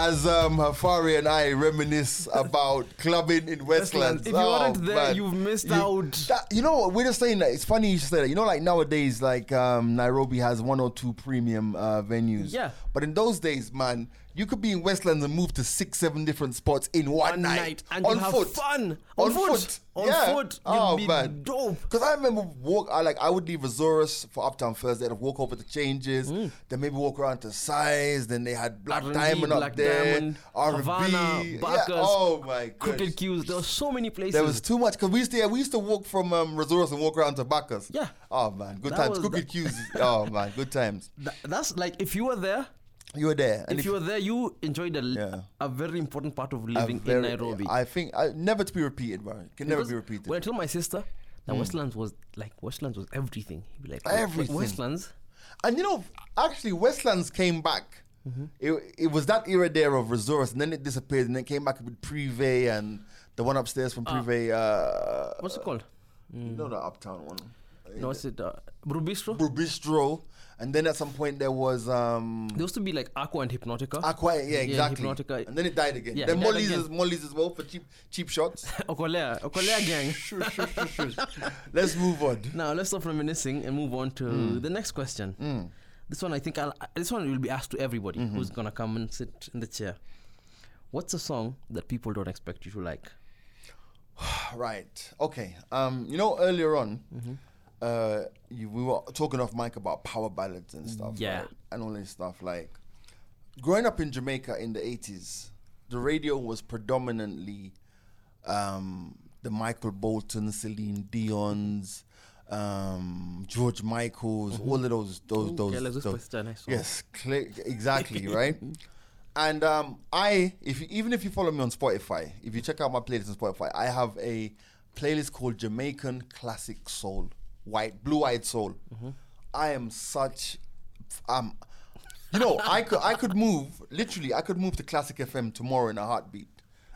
As um, Hafari and I reminisce about clubbing in Westlands. If you Oh, weren't there, man. you've missed You- out. that- you know what? We're just saying that. It's funny you say that. You know, like nowadays, like um, Nairobi has one or two premium uh, venues. Yeah. But in those days, man, you could be in Westlands and move to six, seven different spots in one, One night, and on you have foot. fun. On foot. On yeah. foot. Oh be man, dope. Because I remember walk. I like I would leave Azores for Uptown Thursday. I'd walk over to Changes, then maybe walk around to Size. Then they had Black R&B, Diamond up Black there, Diamond, R&B. Havana, yeah. Oh my Crooked gosh. Cues. There were so many places. There was too much because we used to yeah, we used to walk from um, Resorts and walk around to Bacchus. Yeah. Oh man, good That times. Cookie cues. oh man, good times. Th- that's like if you were there, You were there. And if you were there, you enjoyed a, Yeah. a very important part of living very- in Nairobi. I think I, never to be repeated, bro. It can never be repeated. When I told my sister that Hmm. Westlands was like Westlands was everything, he'd be like, Everything. Westlands. And you know, actually, Westlands came back. Mm-hmm. It, it was that era there of resource, and then it disappeared, and then came back with Privé and the one upstairs from Privé. Uh, What's it called? You know the uptown one. No, what's it? Uh, Brew Bistro. And then at some point there was um There used to be like Aqua and Hypnotica. Aqua, yeah, exactly. Hypnotica. And then it died again. Yeah, then Molly's again. as Molly's as well for cheap cheap shots. Okolea, Okolea gang. Let's move on. Now let's stop reminiscing and move on to Hmm. the next question. This one I think I'll, this one will be asked to everybody Mm-hmm. who's gonna come and sit in the chair. What's a song that people don't expect you to like? Right. Okay. Um, you know, earlier on, Mm-hmm. Uh, you, we were talking off mic about power ballads and stuff. Yeah. right? And all this stuff. Like, growing up in Jamaica in the 80s, the radio was predominantly um, the Michael Bolton, Celine Dion's, um, George Michael's, all of those, those, those. yeah, let's those- nice song. yes, clear, exactly, right? And um, I, if you, even if you follow me on Spotify, if you check out my playlist on Spotify, I have a playlist called Jamaican Classic Soul, white, blue-eyed soul. Mm-hmm. I am such, um, you know, I could, I could move literally, I could move to Classic FM tomorrow in a heartbeat,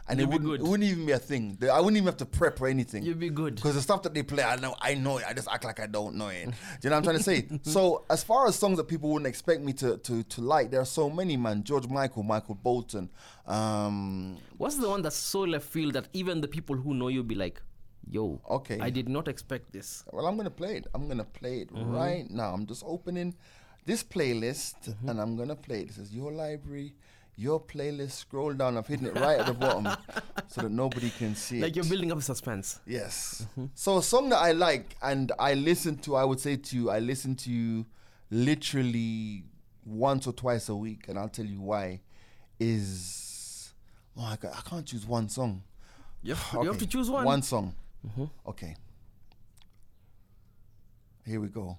and it You'd wouldn't, good. it wouldn't even be a thing. I wouldn't even have to prep or anything. You'd be good. because the stuff that they play, I know, I know it. I just act like I don't know it. Do you know what I'm trying to say? so, as far as songs that people wouldn't expect me to to to like, there are so many, man. George Michael, Michael Bolton. Um, What's the one that's so left field that even the people who know you be like, "Yo, Okay. I did not expect this." well, I'm gonna play it. I'm gonna play it Mm-hmm. right now. I'm just opening this playlist and I'm gonna play it. This is your library. Your playlist. Scroll down. I've hidden it right at the bottom so that nobody can see it. Like you're building up suspense. Yes. Mm-hmm. So a song that I like and I listen to, I would say to you, I listen to you literally once or twice a week, and I'll tell you why. Is oh I, I can't choose one song. You have, you have to choose one. One song. Mm-hmm. Okay. Here we go.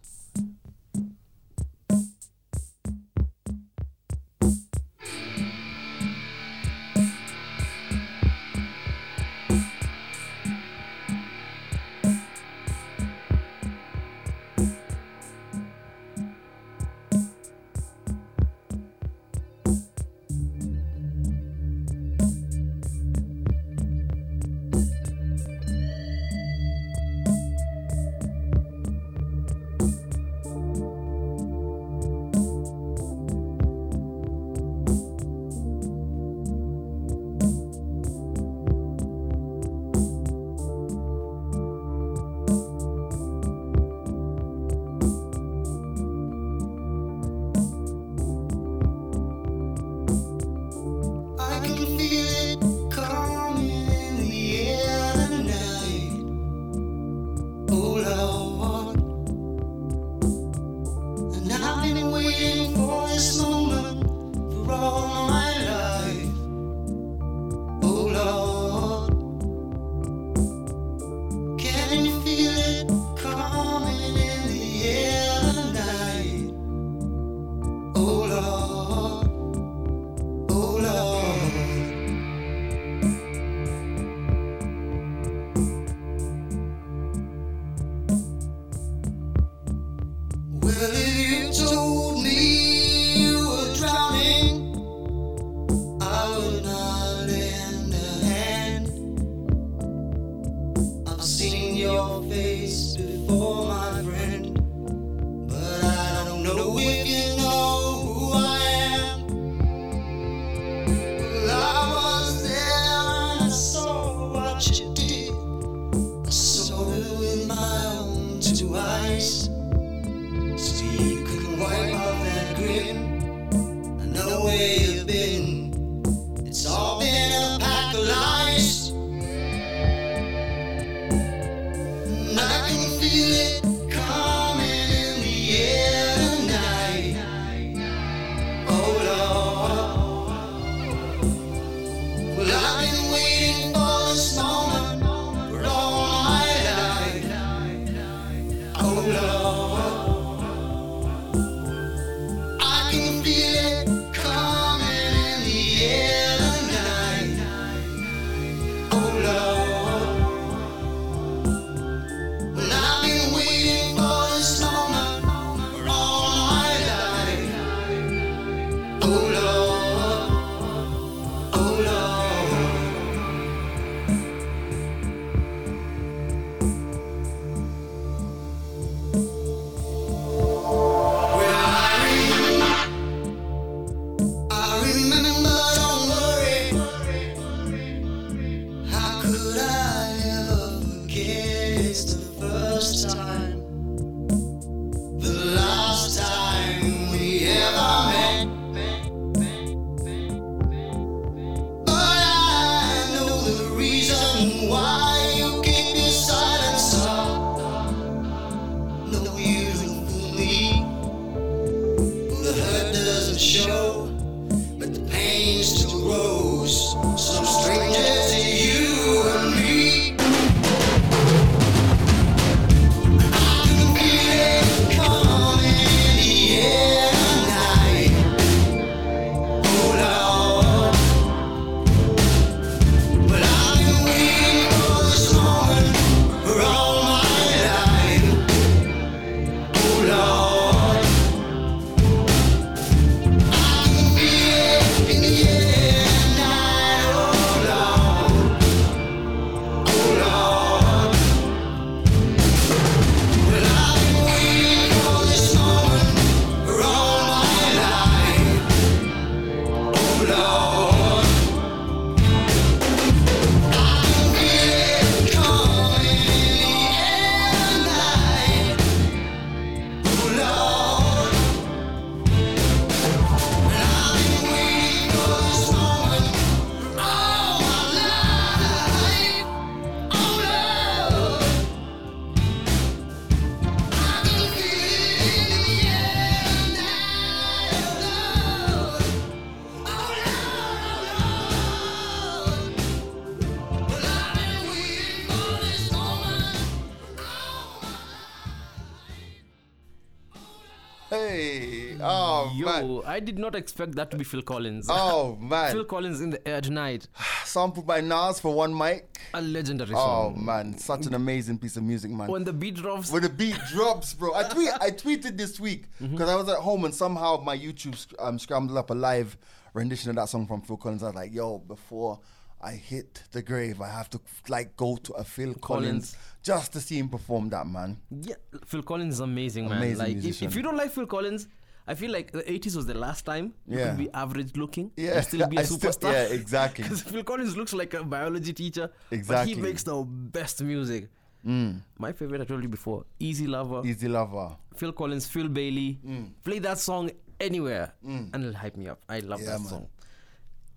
Not expect that to be Phil Collins. oh man. Phil Collins in the air tonight. Sampled by Nas for one mic. A legendary song. Oh man, such an amazing piece of music, man. When the beat drops, When the beat drops, bro. I tweet, I tweeted this week Mm-hmm. because I was at home and somehow my YouTube um, scrambled up a live rendition of that song from Phil Collins. I was like, yo, before I hit the grave, I have to like go to a Phil Collins, Collins. just to see him perform that, man. yeah, Phil Collins is amazing, man. Amazing like, if, if you don't like Phil Collins, I feel like the 80s was the last time you Yeah. could be average looking Yeah, and still be a I still- superstar. yeah, exactly. Because Phil Collins looks like a biology teacher, Exactly. but he makes the best music. Mm. My favorite, I told you before, Easy Lover, Easy lover. Phil Collins, Phil Bailey. Mm. Play that song anywhere mm. and it'll hype me up. I love Yeah, that man. song.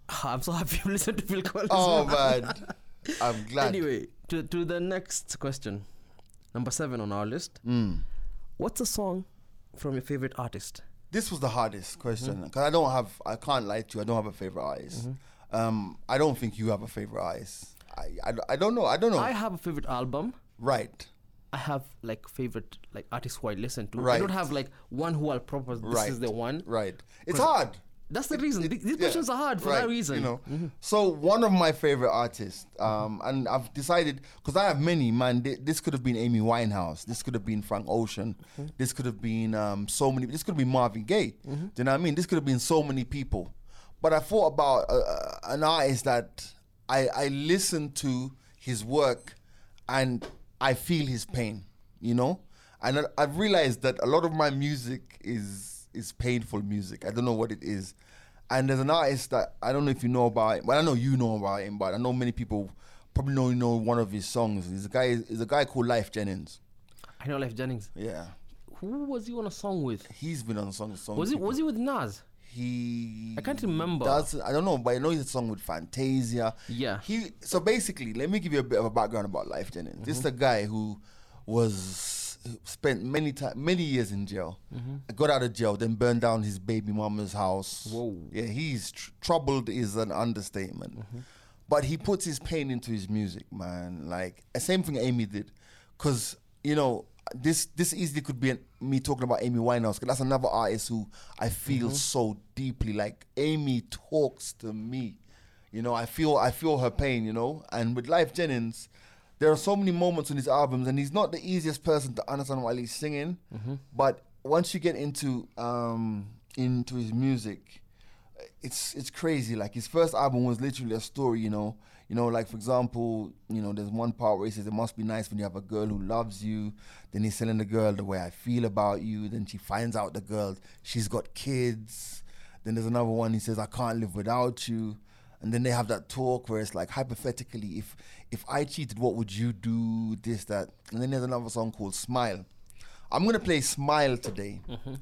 I'm so happy you listened to Phil Collins. Oh man. man, I'm glad. Anyway, to to the next question, number seven on our list. Mm. What's a song from your favorite artist? This was the hardest question Mm-hmm. because I don't have, I can't lie to you, I don't have a favorite artist. Um, I don't think you have a favorite artist. I, I, I don't know. I don't know. I have a favorite album. right, I have like favorite like artists who I listen to. Right. I don't have like one who I'll propose. This right, is the one. Right. It's hard. That's the reason. Th- These Yeah, questions are hard for right, that reason. Mm-hmm. You know. So one of my favorite artists, um, and I've decided because I have many. Man, thi- this could have been Amy Winehouse. This could have been Frank Ocean. Mm-hmm. This could have been um, so many. This could have been Marvin Gaye. Do you know what I mean? This could have been so many people. But I thought about uh, uh, an artist that I I listen to his work, and I feel his pain. You know, and I, I've realized that a lot of my music is is painful music. I don't know what it is. And there's an artist that I don't know if you know about. Well, I know you know about him, but I know many people probably know know one of his songs. He's a guy. He's a guy called Lyfe Jennings. I know Lyfe Jennings. Yeah, Who was he on a song with? he's been on songs. songs Was he was he with Nas? He. I can't remember. Does I don't know, but I know he's a song with Fantasia. Yeah. He. So basically, let me give you a bit of a background about Lyfe Jennings. This is a guy who was spent many time, many years in jail. Mm-hmm. Got out of jail, then burned down his baby mama's house. Whoa. Yeah, he's tr- troubled is an understatement. Mm-hmm. But he puts his pain into his music, man. Like same thing Amy did, because you know this this easily could be an, me talking about Amy Winehouse. Cause that's another artist who I feel mm-hmm. so deeply. Like Amy talks to me, you know. I feel I feel her pain, you know. And with Lyfe Jennings, there are so many moments on his albums, and he's not the easiest person to understand while he's singing. But once you get into um into his music, it's it's crazy. Like his first album was literally a story, you know. You know, like for example, you know, there's one part where he says it must be nice when you have a girl who loves you. Then he's telling the girl the way I feel about you. Then she finds out the girl she's got kids. Then there's another one he says I can't live without you. And then they have that talk where it's like hypothetically, if if I cheated, what would you do? This that. And then there's another song called Smile. I'm gonna play Smile today. Mm-hmm.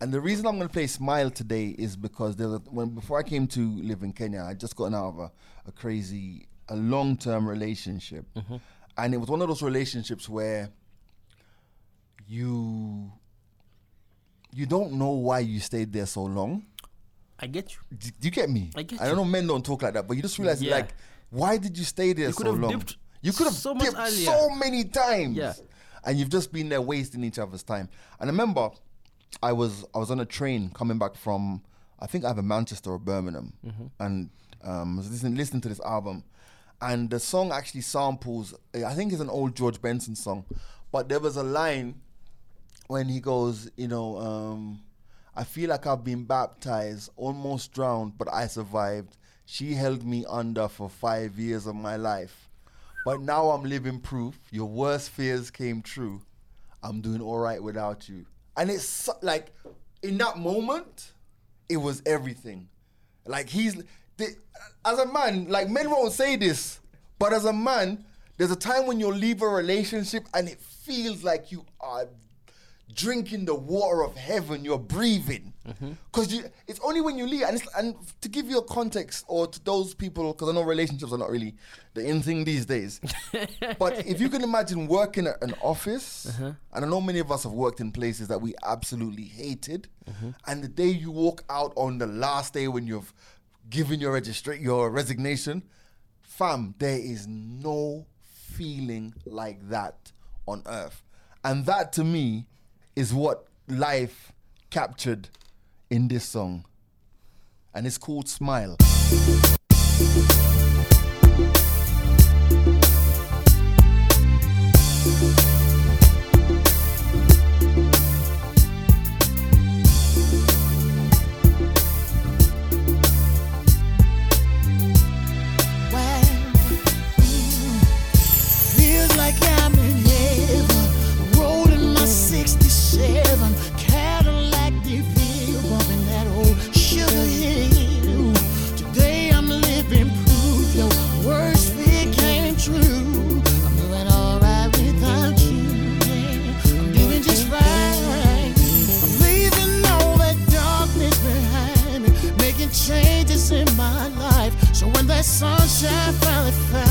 And the reason I'm going to play Smile today is because there was, when before I came to live in Kenya, I just gotten out of a, a crazy, a long term relationship. Mm-hmm. And it was one of those relationships where you you don't know why you stayed there so long. I get you. D- Do you get me? I get I don't know men don't talk like that, but you just realize Yeah. like why did you stay there You so could have long? dipped you could have so much dipped earlier. so many times. Yeah. And you've just been there wasting each other's time. And I remember I was I was on a train coming back from I think either Manchester or Birmingham, Mm-hmm. and um, I was listening listening to this album, and the song actually samples. I think it's an old George Benson song, but there was a line when he goes, you know, um, I feel like I've been baptized, almost drowned, but I survived. She held me under for five years of my life. But now I'm living proof your worst fears came true. I'm doing all right without you. And it's like, in that moment, it was everything. Like, he's, the, as a man, like, men won't say this, but as a man, there's a time when you'll leave a relationship and it feels like you are drinking the water of heaven you're breathing. Mm-hmm. Because you it's only when you leave and, it's, and to give you a context or to those people because i know relationships are not really the in thing these days. But if you can imagine working at an office uh-huh. and i know many of us have worked in places that we absolutely hated mm-hmm. and the day you walk out on the last day when you've given your registra- your resignation fam there is no feeling like that on earth. And that to me is what Lyfe captured in this song. And it's called Smile. Sunshine finally finds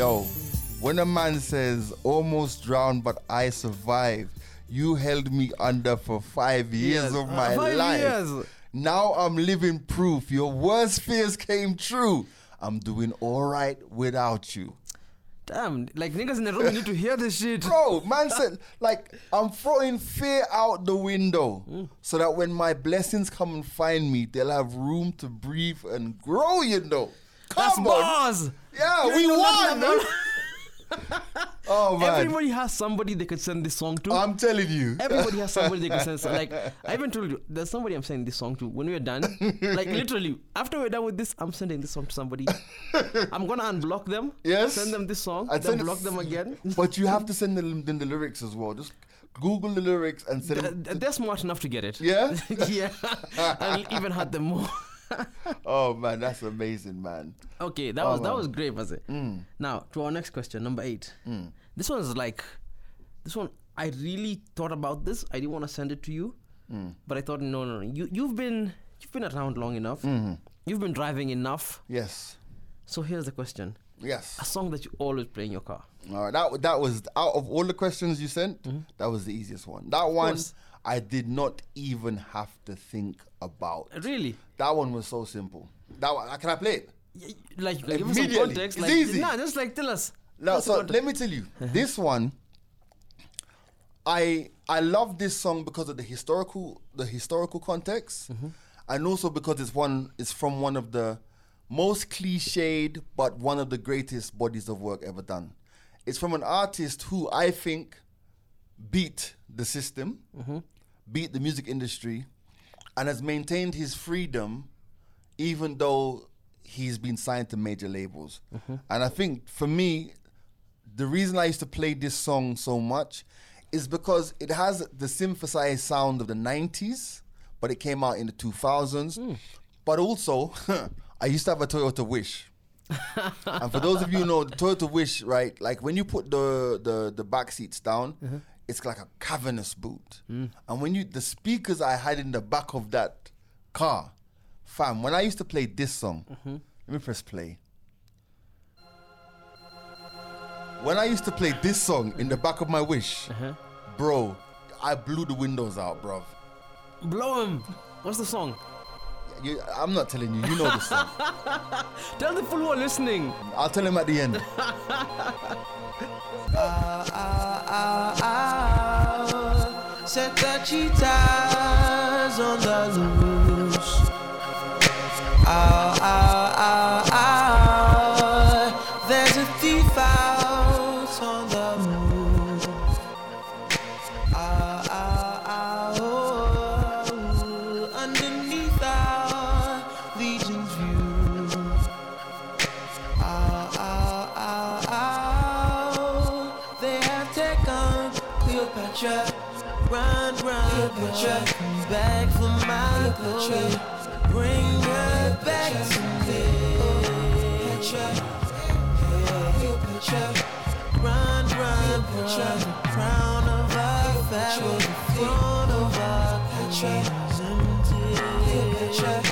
Yo, when a man says almost drowned but I survived, you held me under for five years Yes, of uh, my five life. years. Now I'm living proof your worst fears came true. I'm doing all right without you. Damn, like niggas in the room need to hear this shit. Bro, man said, like, I'm throwing fear out the window Mm. so that when my blessings come and find me, they'll have room to breathe and grow, you know. Come That's on. bars. Yeah, You we won. oh, man. Everybody has somebody they could send this song to. I'm telling you. Everybody has somebody they can send. Like I even told you, there's somebody I'm sending this song to. When we're done, like literally, after we're done with this, I'm sending this song to somebody. I'm gonna unblock them. Yes. Send them this song. I'd then block them again. but you have to send them the, the lyrics as well. Just Google the lyrics and send Th- them. th- They're smart enough to get it. Yeah? yeah. I'll even had them more. Oh man, that's amazing, man. Okay, that Oh, was that was great, was it? Mm. Now to our next question, number eight. Mm. This one is like, this one I really thought about this. I didn't want to send it to you, mm. but I thought no, no, no. You you've been you've been around long enough. Mm-hmm. You've been driving enough. Yes, So here's the question: Yes. a song that you always play in your car. All right, that that was out of all the questions you sent, mm-hmm. that was the easiest one. That one. I did not even have to think about. Really? That one was so simple. That one, can I play it? Y- Like you give us some context. It's like, easy. Nah, just like tell us. No, so context. let me tell you, this one, I I love this song because of the historical the historical context, mm-hmm. and also because it's one it's from one of the most cliched but one of the greatest bodies of work ever done. It's from an artist who I think beat the system, mm-hmm. beat the music industry, and has maintained his freedom even though he's been signed to major labels. Mm-hmm. And I think for me, the reason I used to play this song so much is because it has the synthesized sound of the 90s, but it came out in the 2000s. Mm. But also, I used to have a Toyota Wish. and for those of you who know the Toyota Wish, right? Like when you put the the the back seats down, mm-hmm. It's like a cavernous boot. Hmm. And when you the speakers I had in the back of that car, fam, when I used to play this song, mm-hmm. let me press play. When I used to play this song in the back of my wish, uh-huh. bro, I blew the windows out, bruv. Blow him. What's the song? You, I'm not telling you, you know the song. Tell the people who are listening. I'll tell him at the end. Set the cheetahs on the loose. Ah, ah, ah. Back for my glory. Bring her back to me. Cleopatra. Cleopatra. Run, run. The crown of our. The throne of our. Cleopatra.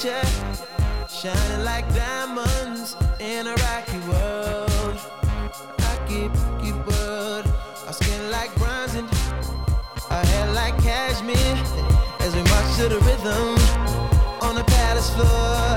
Future, shining like diamonds in a rocky world. Rocky, rocky world. Our skin like bronze and our hair like cashmere. As we march to the rhythm on the palace floor.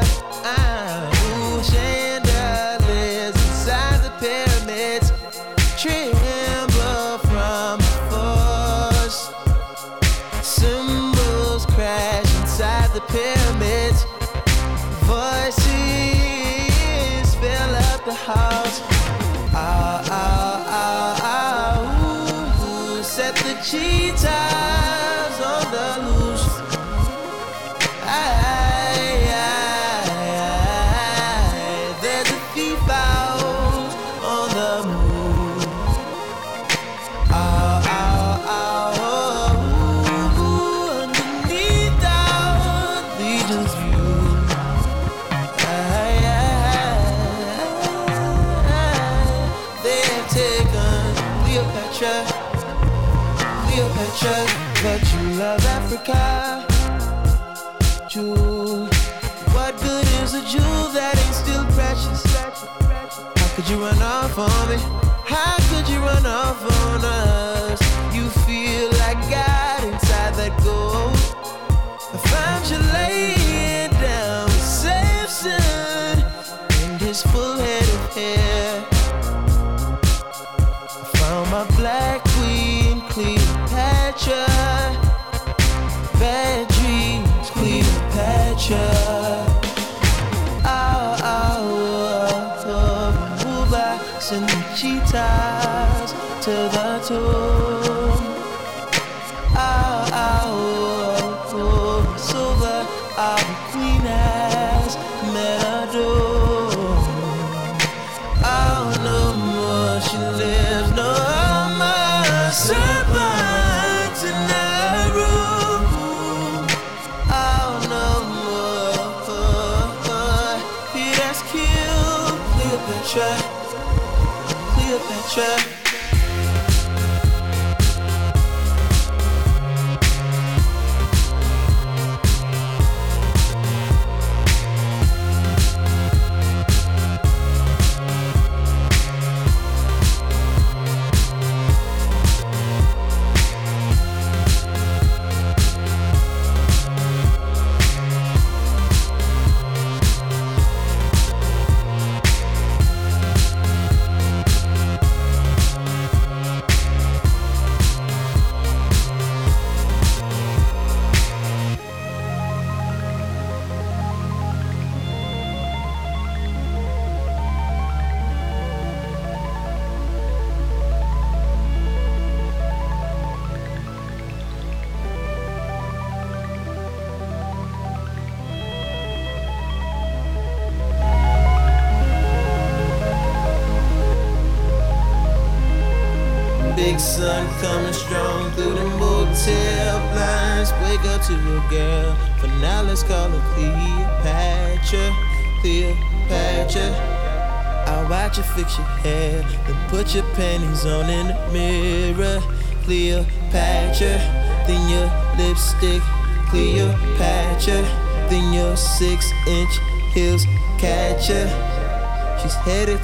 Run off on me?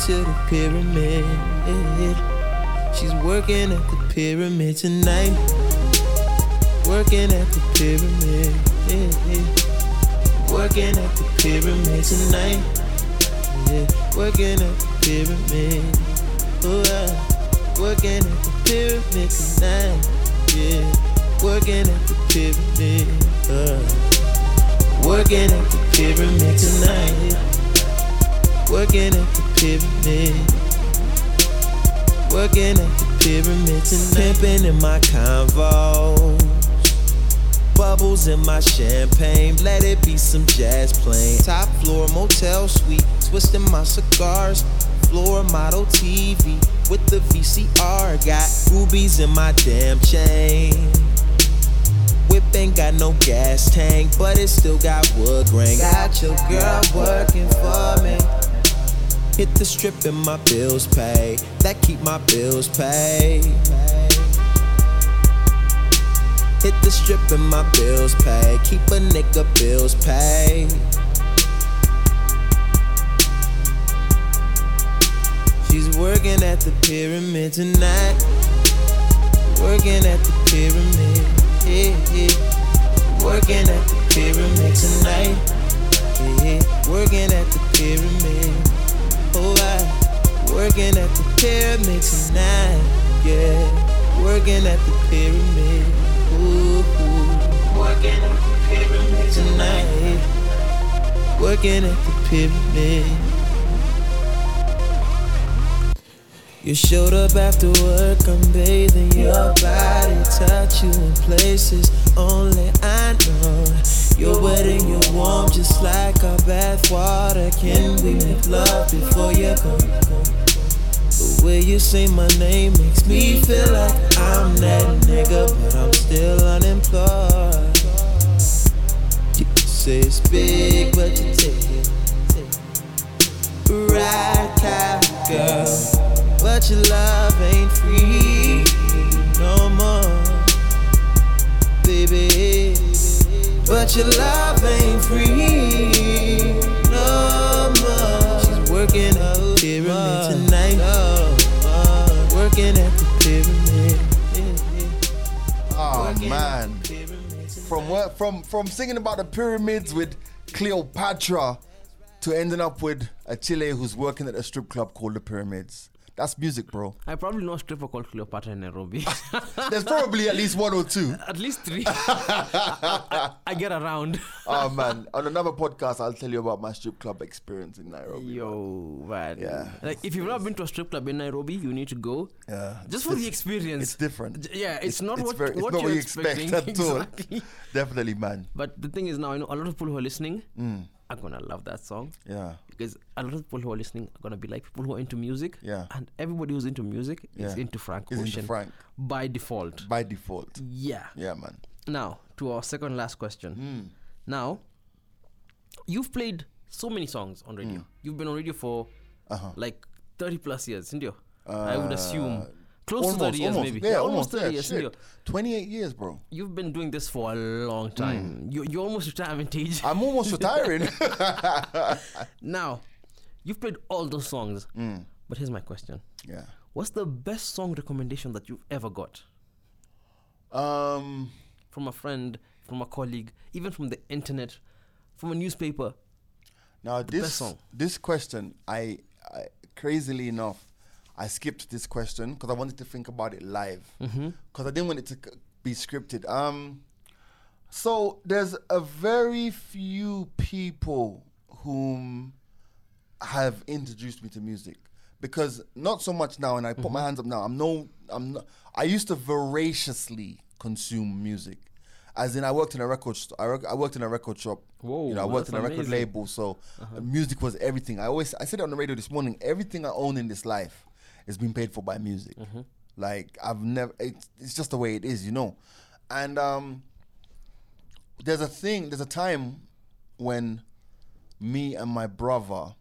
To the pyramid. She's working at the pyramid tonight. Working at the pyramid. Working at the pyramid tonight. Working at the pyramid. Oh, uh, working at the pyramid tonight. Yeah, working at the pyramid. Uh, working at the pyramid tonight. Working at the pyramid. Working at the pyramid tonight. Pimping in my convo. Bubbles in my champagne, let it be some jazz playing. Top floor motel suite, twisting my cigars. Floor model TV with the VCR. Got rubies in my damn chain. Whip ain't got no gas tank, but it still got wood grain. Got your girl working for me. Hit the strip and my bills pay. That keep my bills paid. Hit the strip and my bills pay. Keep a nigga bills paid. She's working at the pyramid tonight. Working at the pyramid. Yeah, yeah. Working at the pyramid tonight. Yeah, yeah. Working at the pyramid. Oh, I working at the pyramid tonight. Yeah, working at the pyramid. Ooh, ooh. working at the pyramid tonight. Working at the pyramid. You showed up after work, I'm bathing your body, touch you in places only I know. You're wet and you're warm, just like our bath water. Can we make love before you go? The way you say my name makes me feel like I'm that nigga, but I'm still unemployed. You say it's big, but you take it. Right, girl. But your love ain't free no more, baby. But your love ain't free no more. She's working at the pyramid tonight. Working at the pyramid. Oh man. From what from from singing about the pyramids with Cleopatra to ending up with a Chile who's working at a strip club called the Pyramids. That's music, bro. I probably know a stripper called Cleopatra in Nairobi. There's probably at least one or two. At least three. I, I get around. Oh man, on another podcast, I'll tell you about my strip club experience in Nairobi. Yo, man. Yeah. Like, if you've not been to a strip club in Nairobi, you need to go. Yeah, Just it's for the experience. It's different. Yeah, it's, not what, very- it's what not you're you expect expecting. at all. Exactly. Definitely, man. But the thing is now, I know a lot of people who are listening mm. Are gonna love that song Yeah, because a lot of people who are listening are gonna be like people who are into music. Yeah. And everybody who's into music is into Frank Is into Ocean Frank. by default. by default. Yeah. Yeah, man. Now to our second last question. Hmm. Now, you've played so many songs on radio. Hmm. You've been on radio for uh-huh. like thirty plus years, didn't you? I would uh, assume close to thirty years, maybe. Yeah, almost. almost thirty years, shit. 28 years, bro. You've been doing this for a long time. You you're almost retirement age. I'm almost retiring. now, you've played all those songs. But here's my question: yeah. What's the best song recommendation that you've ever got Um. from a friend, from a colleague, even from the internet, from a newspaper? Now this song. this question, I, I crazily enough, I skipped this question because I wanted to think about it live because I didn't want it to c- be scripted. Um, so there's a very few people whom have introduced me to music because not so much now, and I put my hands up now. I'm no, I'm not. I used to voraciously consume music. As in, I worked in a record. St- I, work, I worked in a record shop. Whoa, you know, I worked in a record amazing. label, so uh, music was everything. I always, I said it on the radio this morning. Everything I own in this life is being paid for by music. Like I've never. It's, it's just the way it is, you know. And um, there's a thing. There's a time when me and my brother.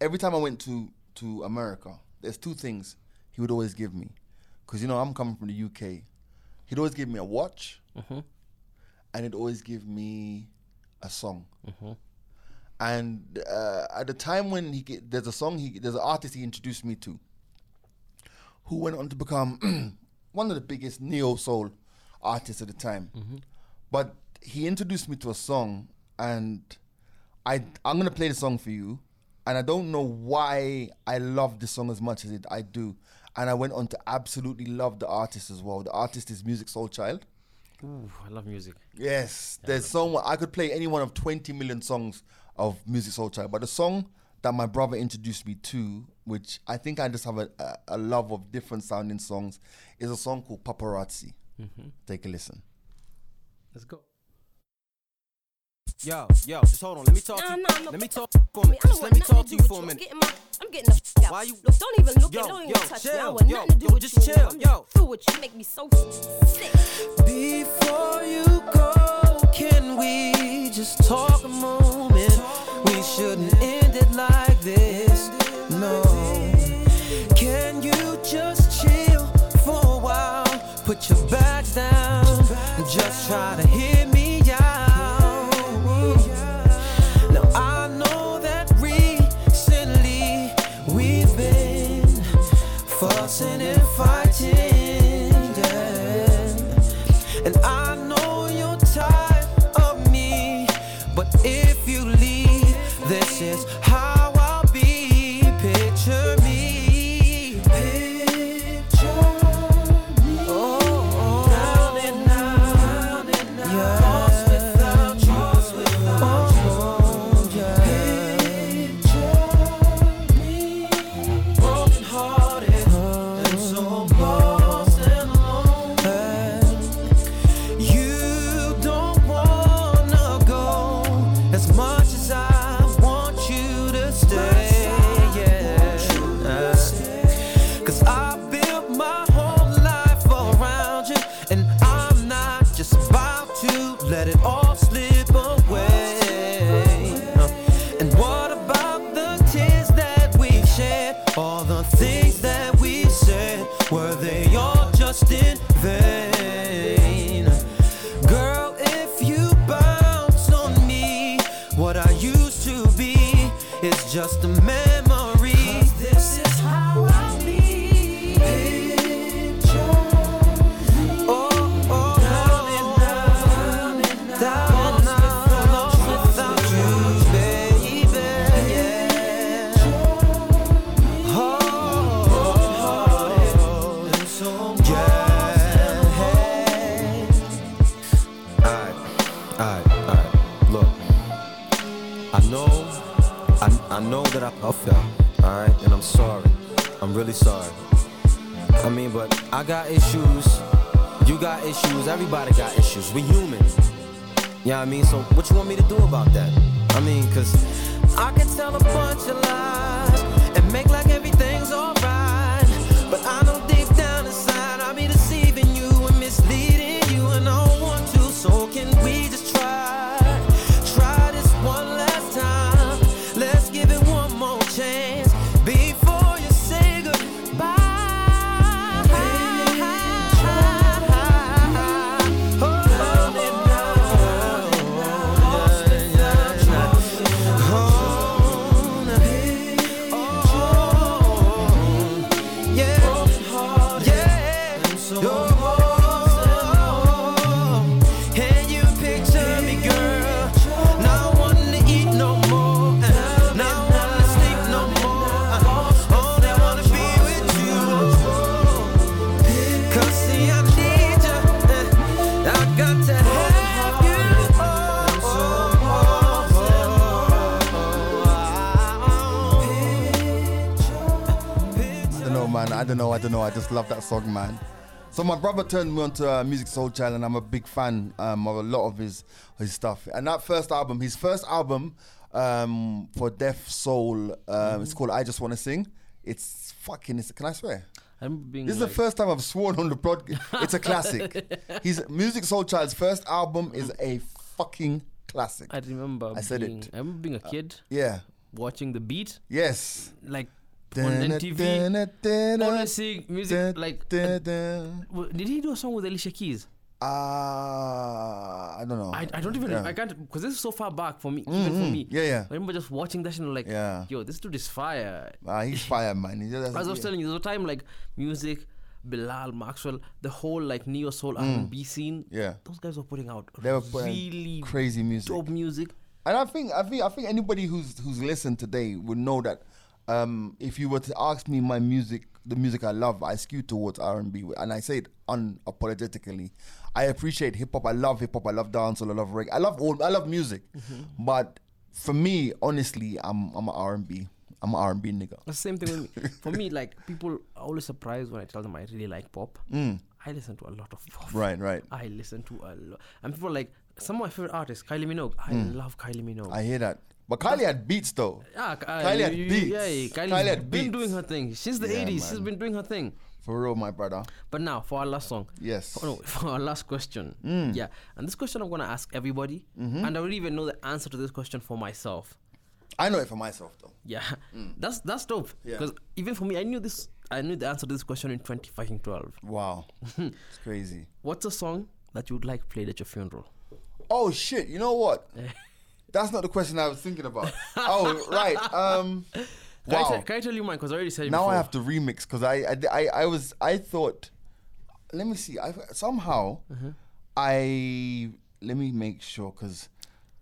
Every time I went to to America, there's two things he would always give me, because you know I'm coming from the UK. He'd always give me a watch, and he'd always give me a song. And uh, at the time when he there's a song he there's an artist he introduced me to, who went on to become one of the biggest neo soul artists at the time. Mm-hmm. But he introduced me to a song, and I I'm gonna play the song for you, and I don't know why I love this song as much as it I do, and I went on to absolutely love the artist as well. The artist is Musiq Soulchild. Ooh, I love music. Yes, there's so much. I could play any one of 20 million songs of Musiq Soulchild, but the song that my brother introduced me to, which I think I just have a, a, a love of different sounding songs, is a song called Paparazzi. Mm-hmm. Take a listen. Let's go. Yo, yo, just hold on. Let me talk Nah, to you. nah, no. Let me talk for I me. mean, I don't Just let me talk to to do you with for a I'm minute. getting, my, I'm getting the f out. Why you- Look, don't even look Yo, at me. Don't yo, even touch me. I chill, want yo, nothing to do yo, with just you. chill, I'm yo. through with you. You make me so sick. Before you go, can we just talk a moment? We shouldn't end it like this. Just chill for a while? Put your bags down and just try to hear really sorry. I mean, but I got issues. You got issues. Everybody got issues. We human. Yeah, I mean, so what you want me to do about that? I mean, cause I can tell a bunch of lies song, man. So my brother turned me onto uh, Musiq Soulchild, and I'm a big fan um, of a lot of his his stuff. And that first album, his first album um, for Def Soul, um, it's called I Just Want to Sing. It's fucking. It's, can I swear? I remember being This is like, the first time I've sworn on the podcast. It's a classic. His Musiq Soulchild's first album is a fucking classic. I remember. I said being, it. Uh, I remember being a kid Yeah. watching the beat, Yes. like on MTV. Always seeing music like. uh, did he do a song with Alicia Keys? Uh, I don't know. I, I don't even Yeah. I can't because this is so far back for me even for Mhm. me. Yeah, yeah. I remember just watching that and like, Yeah. yo, this dude is fire. Ah, he's fire, man. As I was telling you, there was a time like music, Bilal, Maxwell, the whole like neo soul R&B scene. Mm. Yeah. those guys were putting out They were putting really crazy music. dope music. And I think I think I think anybody who's who's listened today would know that um, if you were to ask me my music, the music I love, I skew towards R and B, and I say it unapologetically. I appreciate hip hop. I love hip hop. I love dancehall. I love reggae. I love all. I love music. But for me, honestly, I'm I'm an R and B. I'm an R and B nigga. The same thing with me. For me, like people are always surprised when I tell them I really like pop. I listen to a lot of pop. Mm. Right, right. I listen to a lot, and people are like some of my favorite artists, Kylie Minogue. I love Kylie Minogue. Mm. I hear that. But Kylie had beats though. Ah, uh, Kylie had you- beats. Yeah, yeah, Kylie's Kylie had been beats. doing her thing since the Yeah, 80s. She's man. been doing her thing. For real, my brother. But now for our last song. Yes. Oh, no, for our last question. Mm. Yeah, and this question I'm gonna ask everybody, Mm-hmm. and I don't even know the answer to this question for myself. I know it for myself though. Yeah, that's that's dope. Mm. Yeah. Because even for me, I knew this. I knew the answer to this question in 2012. Wow, it's crazy. What's a song that you would like played at your funeral? Oh shit! You know what? That's not the question I was thinking about. oh right. Um. Can, I, Wow. tell, can I tell you mine? Because I already said it Now before. I have to remix because I, I I I was I thought. Let me see. I somehow Mm-hmm. I let me make sure because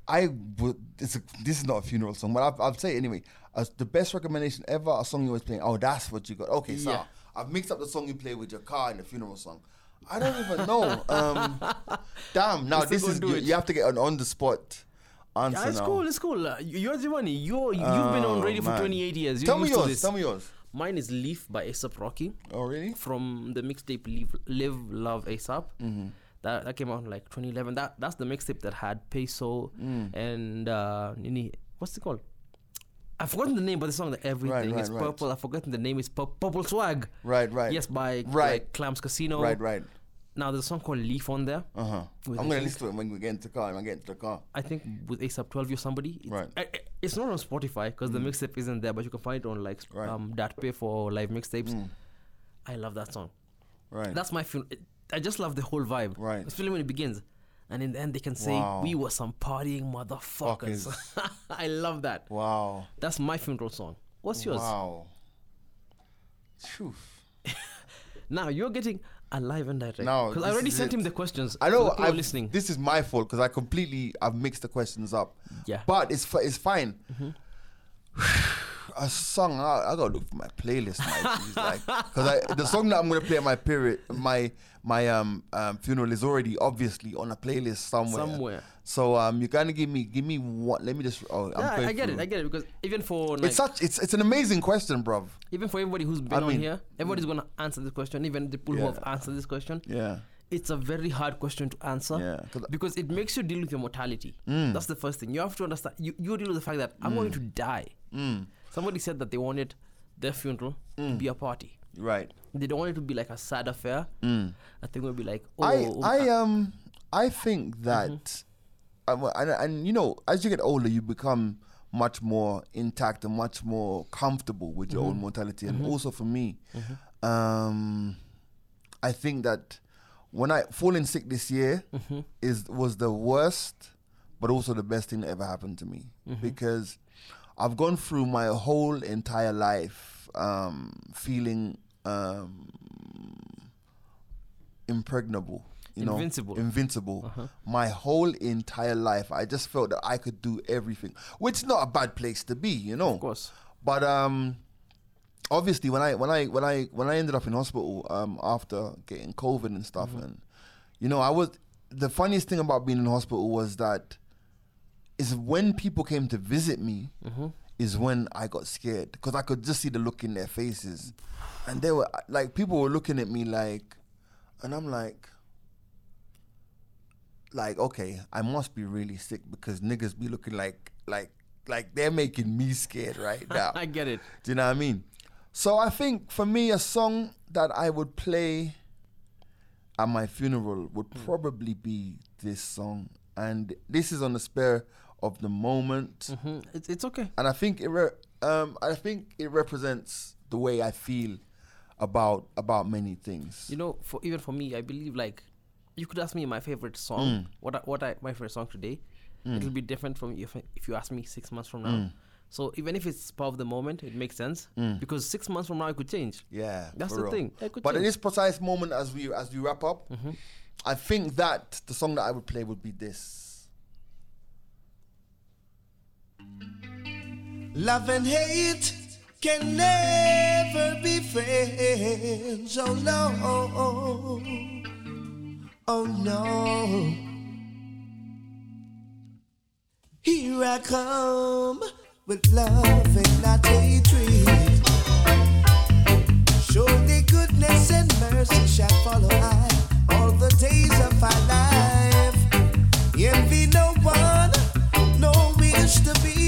I would. It's a, this is not a funeral song, but I'll, I'll say it anyway. As the best recommendation ever, a song you was playing. Oh, that's what you got. Okay, so Yeah. I've mixed up the song you play with your car and the funeral song. I don't even know. Um, damn. Now this is you, you have to get an on the spot answer Yeah, it's now. cool. It's cool. Uh, you- you're the one. You're, you've been on Oh, radio for man. 28 years. You're Tell me yours. Tell me yours. Mine is Leaf by ASAP Rocky. Oh really? from the mixtape Live, Live Love ASAP. Mm-hmm. That that came out in like 2011. That that's the mixtape that had Peso Mm. and uh, Nini. What's it called? I've forgotten the name, but the song that everything right, is right. purple. I've forgotten the name. Is Pur- Purple Swag. Right, right. Yes, by Right. like Clams Casino. Right, right. Now there's a song called Leaf on there. Uh huh. I'm gonna think- listen to it when we get into the car. When I get into the car. I think with ASAP 12 or somebody. It's, Right. I- it's not on Spotify because the mixtape isn't there, but you can find it on like Mm. Right. Mm. um that pay for live mixtapes. I love that song. Right. That's my fun. I just love the whole vibe. Right. Especially when it begins. And in the end, they can say, Wow. We were some partying motherfuckers. I love that. wow. That's my funeral song. What's yours? Wow. Phew. Now you're getting a live and direct. Now, Because I already sent it. him the questions. I know. I'm listening. This is my fault because I completely I've mixed the questions up. Yeah. But it's it's fine. Mm-hmm. A song I, I gotta look for my playlist, like because I the song that I'm gonna play at my period my my um, um funeral is already obviously on a playlist somewhere. Somewhere. So um, you gotta give me give me one. Let me just. Oh, I'm yeah, I get it. I get it. Because even for like, It's such it's it's an amazing question, bruv. even for everybody who's been I on mean, here, everybody's gonna answer this question. Even the people who have answered this question. Yeah. it's a very hard question to answer Yeah, 'cause- Mm. because it makes you deal with your mortality. That's the first thing. You have to understand. You, you deal with the fact that I'm going to die. Mm. Somebody said that they wanted their funeral to be a party. Right. They don't want it to be like a sad affair. Mm. I think it would be like, oh, I oh, I uh, um I think that Mm-hmm. um, and, and you know as you get older you become much more intact and much more comfortable with your Mm-hmm. own mortality and also for me um I think that when I falling sick this year Mm-hmm. is was the worst but also the best thing that ever happened to me Mm-hmm. because I've gone through my whole entire life um feeling um impregnable you know Invincible. Uh-huh. invincible my whole entire life i just felt that i could do everything which is not a bad place to be you know of course. but um obviously when i when i when i when i ended up in hospital um after getting covid and stuff and you know i was the funniest thing about being in hospital was that is when people came to visit me is when i got scared because i could just see the look in their faces and they were like people were looking at me like and i'm like like okay i must be really sick because niggas be looking like like like they're making me scared right now I get it. do you know what I mean? So I think for me, a song that I would play at my funeral would probably be this song, and this is on the spare of the moment, Mhm. It's, it's okay. and I think it re- um I think it represents the way I feel about about many things. You know, for even for me, I believe like you could ask me my favorite song, Mm. what I, what I, my favorite song today. It'll be different from if if you ask me six months from now. Mm. So even if it's part of the moment, it makes sense because six months from now it could change. Yeah, That's the real. thing. But change. this precise moment, as we as we wrap up, Mm-hmm. I think that the song that I would play would be this. Love and hate can never be friends. Oh no. Oh no. Here I come with love and not hatred. Surely goodness and mercy shall follow I all the days of our life. Envy no one, no wish to be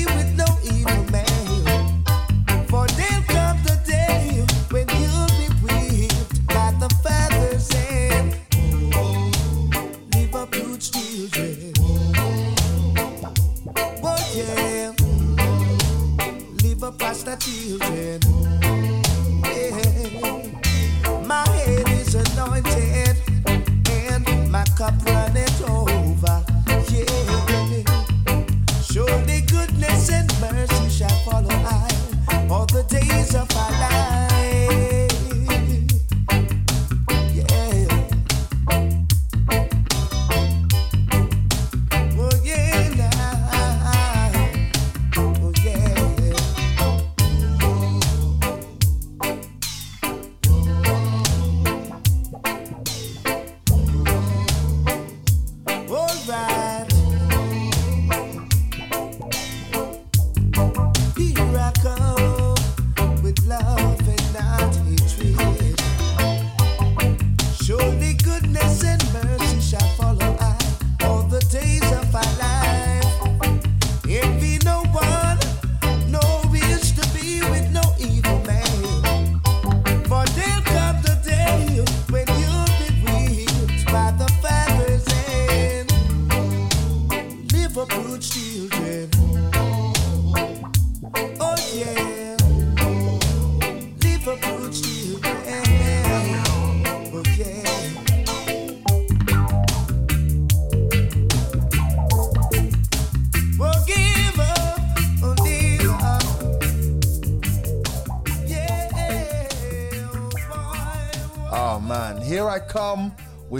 children. Yeah. My head is anointed and my cup runneth over. Yeah. Surely goodness and mercy shall follow I all the days of our life.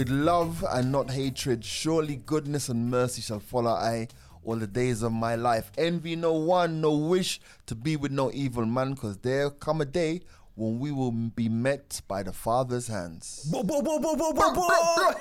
With love and not hatred. Surely goodness and mercy shall follow I all the days of my life. Envy no one, no wish to be with no evil man, because there come a day when we will be met by the Father's hands. Bo- bo- bo-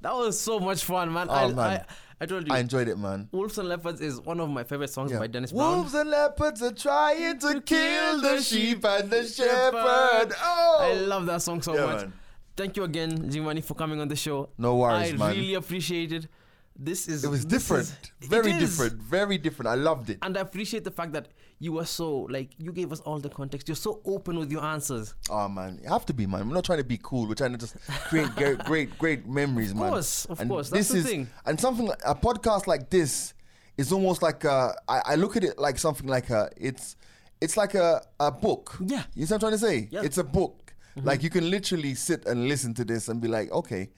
that was so much fun, man. Oh, I, Oh, man. I, I told you, I enjoyed it, man. Wolves and Leopards is one of my favorite songs Yeah. by Dennis Brown. Wolves and leopards are trying to kill the sheep and the shepherd. Oh, I love that song so Yeah, much. man. Thank you again, G Money, for coming on the show. No worries, I man. I really appreciate it. This is It was different, is- very different, very different. I loved it. And I appreciate the fact that you were so like you gave us all the context. You're so open with your answers. Oh man, you have to be man. We're not trying to be cool. We're trying to just create great, great, great memories, man. Of course, of and course. That's this the is thing. and something a podcast like this is almost like a, I, I look at it like something like a it's it's like a, a book. Yeah. you see what I'm trying to say? Yeah. It's a book. Like you can literally sit and listen to this and be like, okay,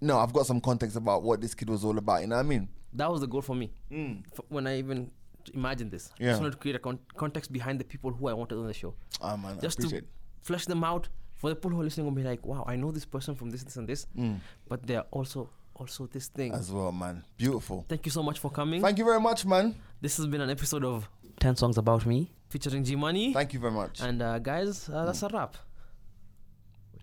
no, I've got some context about what this kid was all about. You know what I mean? That was the goal for me. F- when I even imagined this, I Mm. Yeah. just wanted to create a con- context behind the people who I wanted on the show. Ah man, just to flesh them out for the people who are listening will be like, wow, I know this person from this, this, and this, but they're also also this thing. as well, man. Beautiful. Thank you so much for coming. Thank you very much, man. this has been an episode of 10 Songs About Me featuring G Money. Thank you very much. And uh, guys, uh, that's a wrap.